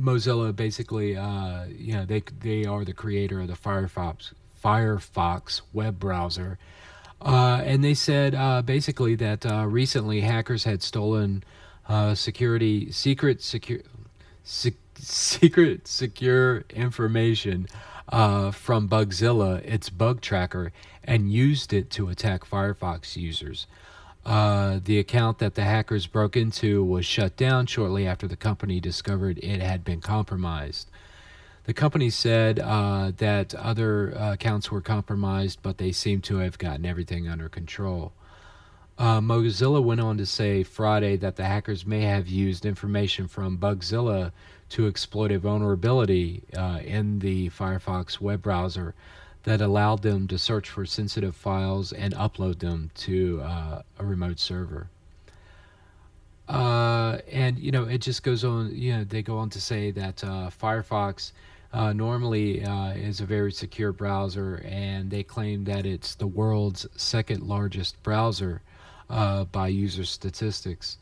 S1: Mozilla basically, you know, they they are the creator of the Firefox Firefox web browser. Uh, and they said uh, basically that uh, recently hackers had stolen uh, security secret secure *laughs* secret secure information uh, from Bugzilla, its bug tracker, and used it to attack Firefox users. Uh, the account that the hackers broke into was shut down shortly after the company discovered it had been compromised. The company said uh, that other uh, accounts were compromised, but they seem to have gotten everything under control. Uh, Mozilla went on to say Friday that the hackers may have used information from Bugzilla to exploit a vulnerability uh, in the Firefox web browser that allowed them to search for sensitive files and upload them to uh, a remote server. Uh, and you know, it just goes on. You know, they go on to say that Firefox uh, normally uh, is a very secure browser, and they claim that it's the world's second largest browser uh, by user statistics.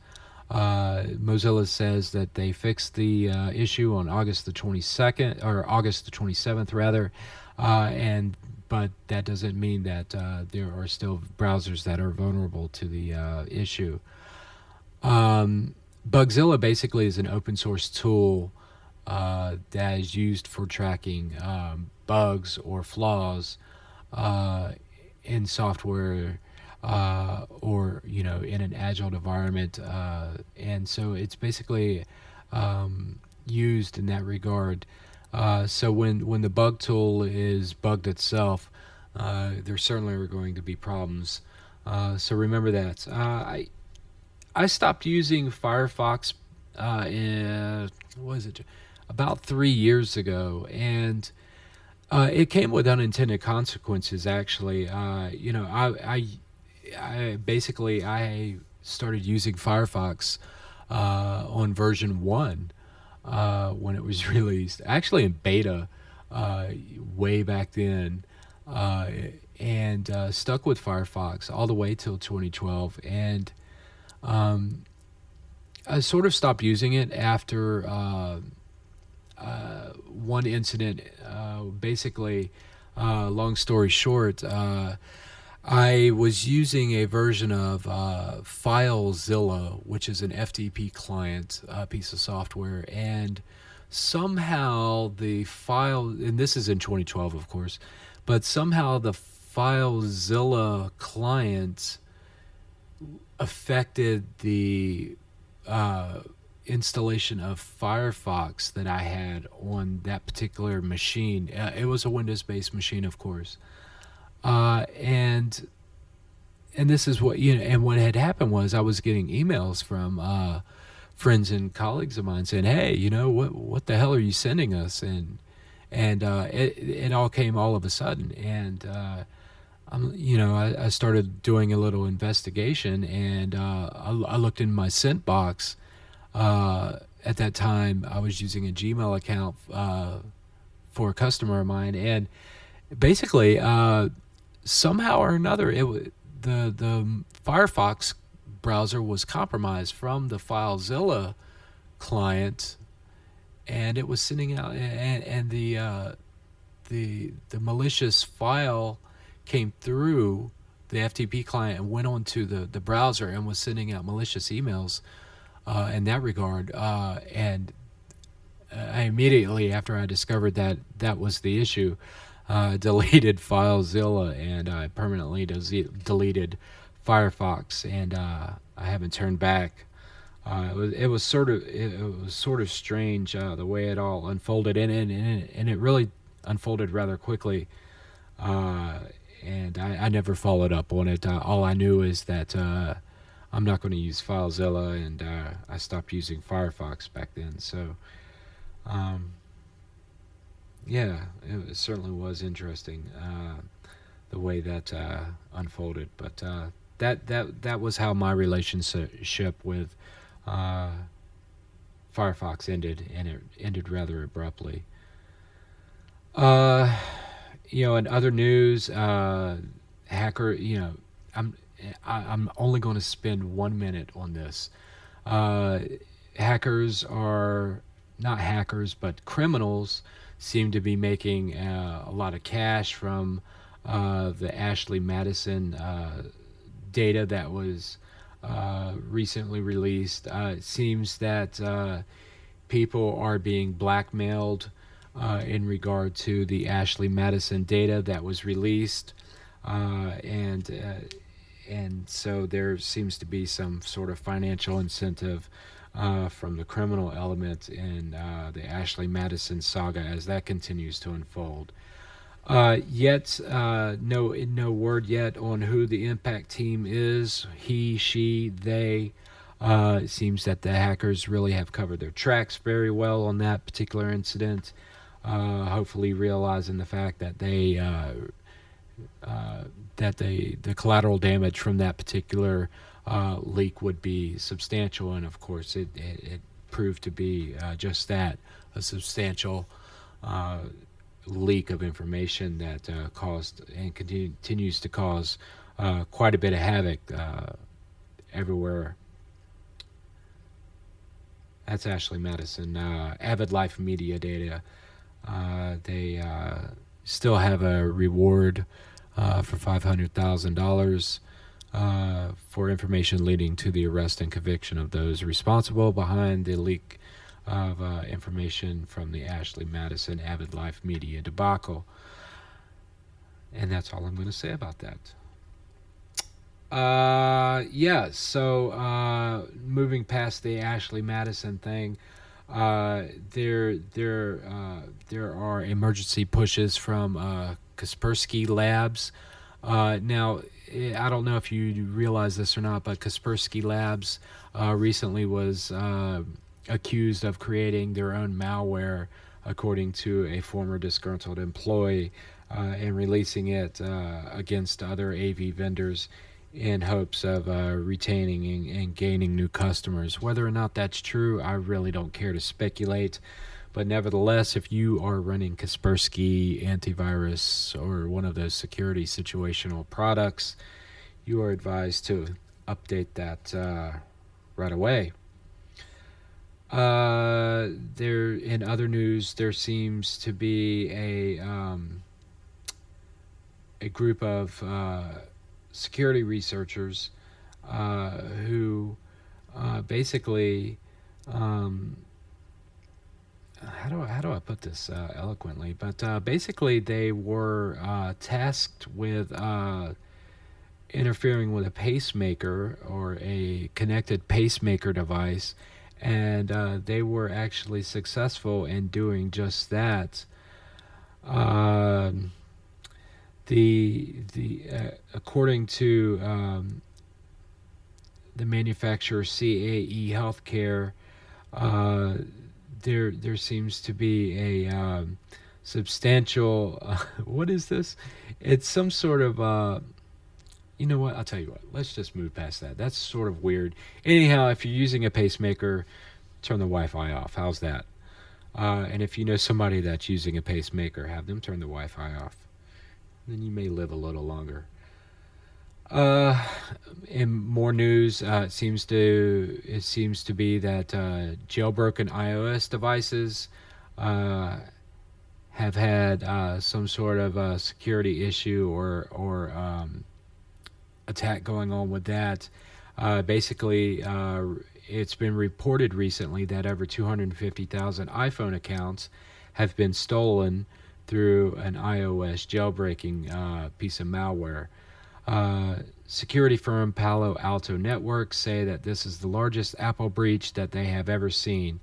S1: Uh, Mozilla says that they fixed the uh, issue on August the 22nd or August the 27th, rather, uh, and but that doesn't mean that there are still browsers that are vulnerable to the issue. Um, Bugzilla basically is an open source tool uh, that is used for tracking um, bugs or flaws uh, in software uh, or you know in an agile environment uh, and so it's basically um, used in that regard. Uh, so when when the bug tool is bugged itself uh, there certainly are going to be problems. So remember that. I I stopped using Firefox in what is it about three years ago, and uh, it came with unintended consequences. Actually, uh, you know, I, I, I, basically I started using Firefox uh, on version one uh, when it was *laughs* released, actually in beta uh, way back then, uh, and stuck with Firefox all the way till 2012, and. Um, I sort of stopped using it after uh, uh, one incident. Uh, basically, uh, long story short, uh, I was using a version of uh, FileZilla, which is an FTP client piece of software, and somehow the file, and this is in 2012, of course, but somehow the FileZilla client affected the uh, installation of Firefox that I had on that particular machine. Uh, it was a Windows-based machine, of course, uh, and and this is what you know. And what had happened was I was getting emails from uh, friends and colleagues of mine saying, "Hey, you know what? What the hell are you sending us?" And and uh, it it all came all of a sudden, and uh, I'm, you know, I, I, started doing a little investigation, and uh, I, I looked in my sent box uh, at that time, I was using a Gmail account uh, for a customer of mine, and basically, uh, somehow or another, it the the Firefox browser was compromised from the FileZilla client, and it was sending out and and the uh, the the malicious file came through the FTP client and went onto the the browser and was sending out malicious emails uh, in that regard. Uh, and I immediately after I discovered that that was the issue, uh, *laughs* deleted FileZilla and I permanently deleted Firefox, and uh, I haven't turned back. Uh, it was it was sort of it, it was sort of strange uh, the way it all unfolded, and and and, and it really unfolded rather quickly. Uh, and I, I, never followed up on it. Uh, all I knew is that uh, I'm not going to use FileZilla, and I stopped using Firefox back then. So, um, yeah, it, it, certainly was interesting the way that unfolded, but that that that was how my relationship with uh, Firefox ended, and it ended rather abruptly. Uh, you know, in other news, uh, hacker. You know, I'm I, am only going to spend one minute on this. Uh, hackers are not hackers, but criminals seem to be making uh, a lot of cash from uh, the Ashley Madison uh, data that was uh, recently released. Uh, it seems that people are being blackmailed in regard to the Ashley Madison data that was released, and and so there seems to be some sort of financial incentive. from the criminal element in the Ashley Madison saga as that continues to unfold. Uh, yet, uh, no, no word yet on who the impact team is. He, she, they. Uh, it seems that the hackers really have covered their tracks very well on that particular incident. Uh, hopefully, realizing the fact that they uh, uh, that the the collateral damage from that particular leak would be substantial, and of course, it it, it proved to be just that a substantial leak of information that uh, caused and continue, continues to cause uh, quite a bit of havoc uh, everywhere. That's Ashley Madison. Uh, Avid Life Media Data. Uh, they uh, still have a reward for $500,000 for information leading to the arrest and conviction of those responsible behind the leak of uh, information from the Ashley Madison Avid Life Media debacle. And that's all I'm going to say about that. Uh, yeah, so uh, moving past the Ashley Madison thing, uh, there there uh, there are emergency pushes from uh, Kaspersky Labs. Uh, now, eh, I don't know if you realize this or not, but Kaspersky Labs uh, recently was uh, accused of creating their own malware, according to a former disgruntled employee, uh, and releasing it uh, against other AV vendors in hopes of uh, retaining and, and, gaining new customers. Whether or not that's true, I really don't care to speculate. But nevertheless, if you are running Kaspersky antivirus or one of those security situational products, you are advised to update that uh, right away. Uh, there in other news, there seems to be a um, a group of uh, security researchers uh, who uh, basically um, how do I, how do I put this uh, eloquently? But uh, basically, they were uh, tasked with uh, interfering with a pacemaker or a connected pacemaker device and uh, they were actually successful in doing just that. Um, the the uh, according to um, the manufacturer CAE Healthcare, there there seems to be a um, substantial. Uh, *laughs* what is this? It's some sort of uh, you know what? I'll tell you what. Let's just move past that. That's sort of weird. Anyhow, if you're using a pacemaker, turn the Wi-Fi off. How's that? Uh, and if you know somebody that's using a pacemaker, have them turn the Wi-Fi off. then you may live a little longer. Uh, in more news, uh, it seems to it seems to be that uh, jailbroken iOS devices uh, have had uh, some sort of a security issue or or um, attack going on with that. Uh, basically, uh, it's been reported recently that over 250,000 iPhone accounts have been stolen through an iOS jailbreaking uh, piece of malware. Uh, security firm Palo Alto Networks say that this is the largest Apple breach that they have ever seen.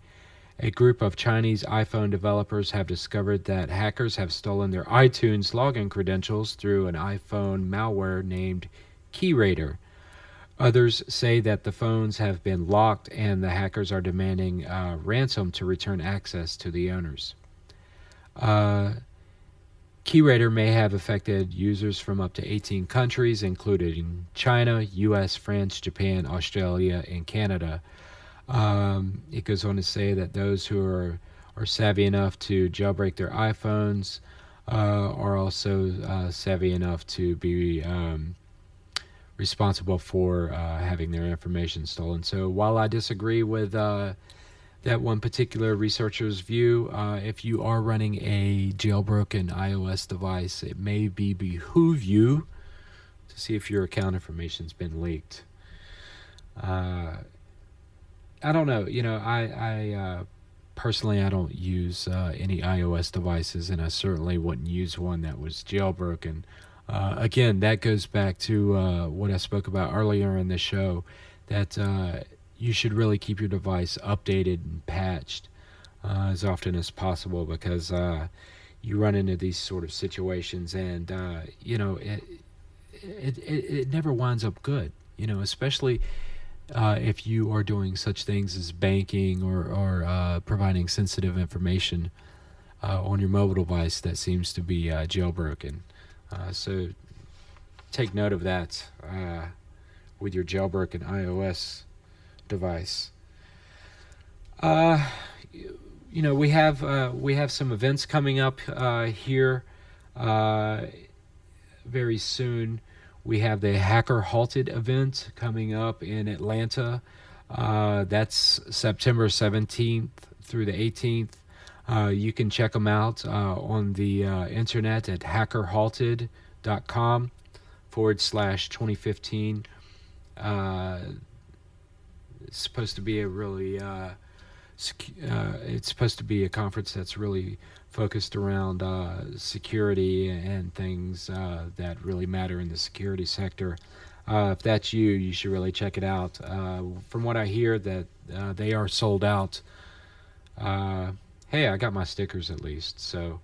S1: A group of Chinese iPhone developers have discovered that hackers have stolen their iTunes login credentials through an iPhone malware named KeyRaider. Others say that the phones have been locked and the hackers are demanding uh, ransom to return access to the owners. Uh, KeyRaider may have affected users from up to 18 countries, including China, US, France, Japan, Australia, and Canada. Um, it goes on to say that those who are, are savvy enough to jailbreak their iPhones uh, are also uh, savvy enough to be um, responsible for uh, having their information stolen. So while I disagree with uh, that one particular researcher's view. Uh, if you are running a jailbroken iOS device, it may be behoove you to see if your account information's been leaked. Uh, I don't know. You know, I, I uh, personally I don't use uh, any iOS devices, and I certainly wouldn't use one that was jailbroken. Uh, again, that goes back to uh, what I spoke about earlier in the show. That you should really keep your device updated and patched uh, as often as possible because uh, you run into these sort of situations and uh, you know it, it, it, it never winds up good you know especially uh, if you are doing such things as banking or, or uh, providing sensitive information uh, on your mobile device that seems to be jailbroken. So take note of that with your jailbroken iOS device. Uh, you know, we have uh, we have some events coming up uh, here uh, very soon. We have the Hacker Halted event coming up in Atlanta. Uh, that's September 17th through the 18th. Uh, you can check them out on the internet at hackerhalted.com forward slash 2015. Uh, it's supposed to be a really uh, uh, it's supposed to be a conference that's really focused around uh, security and things uh, that really matter in the security sector. Uh, if that's you, you should really check it out. Uh, from what I hear, that they are sold out. hey, I got my stickers at least, so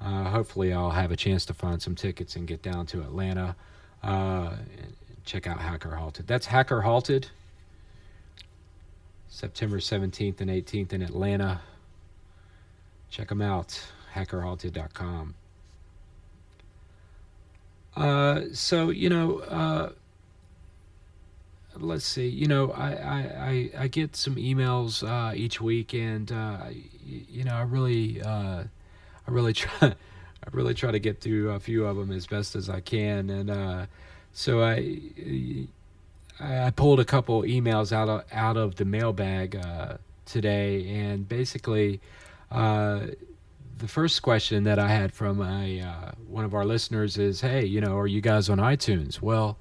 S1: hopefully I'll have a chance to find some tickets and get down to Atlanta. Uh, check out Hacker Halted. That's Hacker Halted September 17th and 18th in Atlanta. Check them out, hackerhalted.com. Uh, so, you know, uh, let's see, you know, I, I, I, I get some emails uh, each week, and, uh, you know, I really, uh, I really *laughs* try. I really try to get through a few of them as best as I can, and uh, so I, I pulled a couple emails out of out of the mailbag uh, today, and basically, uh, the first question that I had from a uh, one of our listeners is, "Hey, you know, are you guys on iTunes?" Well,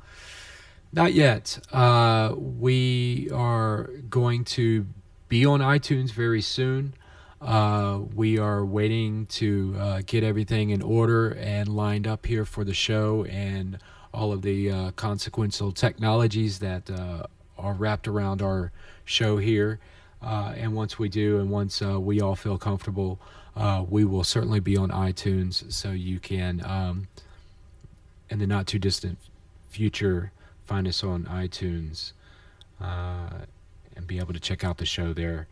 S1: not yet. Uh, we are going to be on iTunes very soon. Uh, we are waiting to uh, get everything in order and lined up here for the show and all of the uh, consequential technologies that uh, are wrapped around our show here. Uh, and once we do, and once uh, we all feel comfortable, uh, we will certainly be on iTunes, so you can, um, in the not too distant future, find us on iTunes uh, and be able to check out the show there.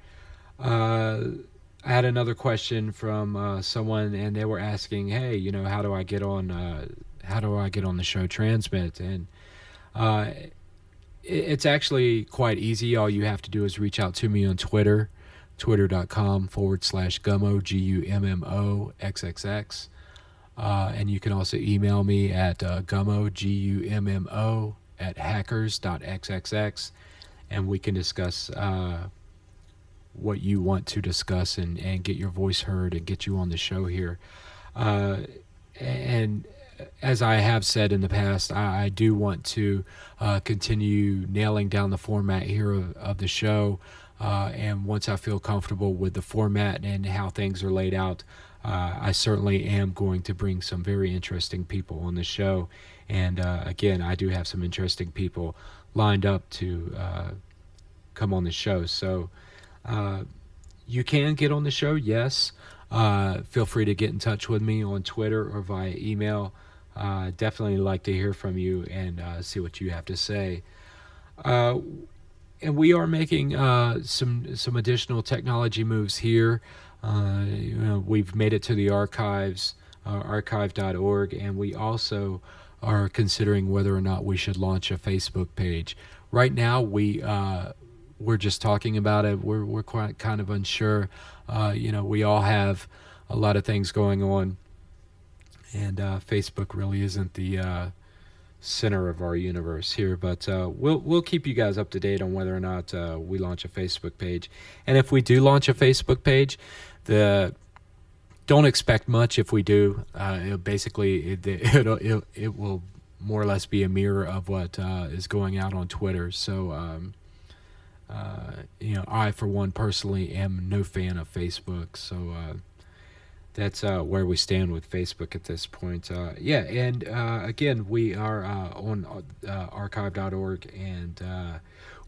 S1: I had another question from someone, and they were asking, "Hey, you know, how do I get on how do I get on the show transmit? And uh, it's actually quite easy. All you have to do is reach out to me on Twitter, twitter.com forward slash gummo, G U M M O X X X. Uh, and you can also email me at uh, gummo, G U M M O, at hackers.xxx, and we can discuss uh, what you want to discuss and, and get your voice heard and get you on the show here. Uh, and as I have said in the past, I, I do want to uh, continue nailing down the format here of, of the show. Uh, and once I feel comfortable with the format and how things are laid out, uh, I certainly am going to bring some very interesting people on the show. And uh, again, I do have some interesting people lined up to uh, come on the show. So uh, you can get on the show, yes. Feel free to get in touch with me on Twitter or via email. Uh, definitely like to hear from you and see what you have to say and we are making uh, some some additional technology moves here. Uh, you know, we've made it to the archives, uh, archive.org, and we also are considering whether or not we should launch a Facebook page. Right now, we uh, we're just talking about it. We're we're quite kind of unsure. Uh, you know, we all have a lot of things going on, and uh, Facebook really isn't the center of our universe here. But uh, we'll we'll keep you guys up to date on whether or not uh, we launch a Facebook page. And if we do launch a Facebook page, the don't expect much if we do. Uh, basically, it, *laughs* it, it, it, will more or less be a mirror of what uh, is going out on Twitter. So, um, uh, you know, I, for one, personally am no fan of Facebook. So, uh, that's uh, where we stand with Facebook at this point. Uh, yeah, and uh, again, we are uh, on uh, archive.org, and uh,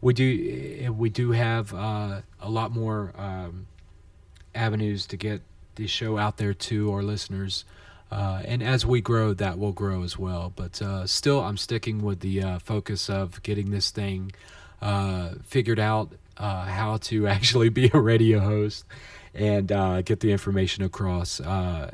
S1: we do we do have a lot more um, avenues to get the show out there to our listeners. and as we grow, that will grow as well. But still, I'm sticking with the focus of getting this thing figured out, how to *laughs* actually be a radio host and uh, get the information across uh,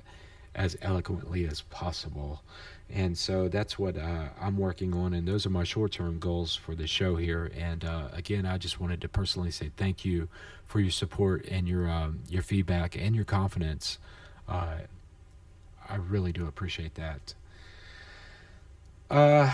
S1: as eloquently as possible. And so that's what uh, I'm working on, and those are my short term goals for the show here. And uh, again, I just wanted to personally say thank you for your support and your um, your feedback and your confidence. Uh, I really do appreciate that. Uh,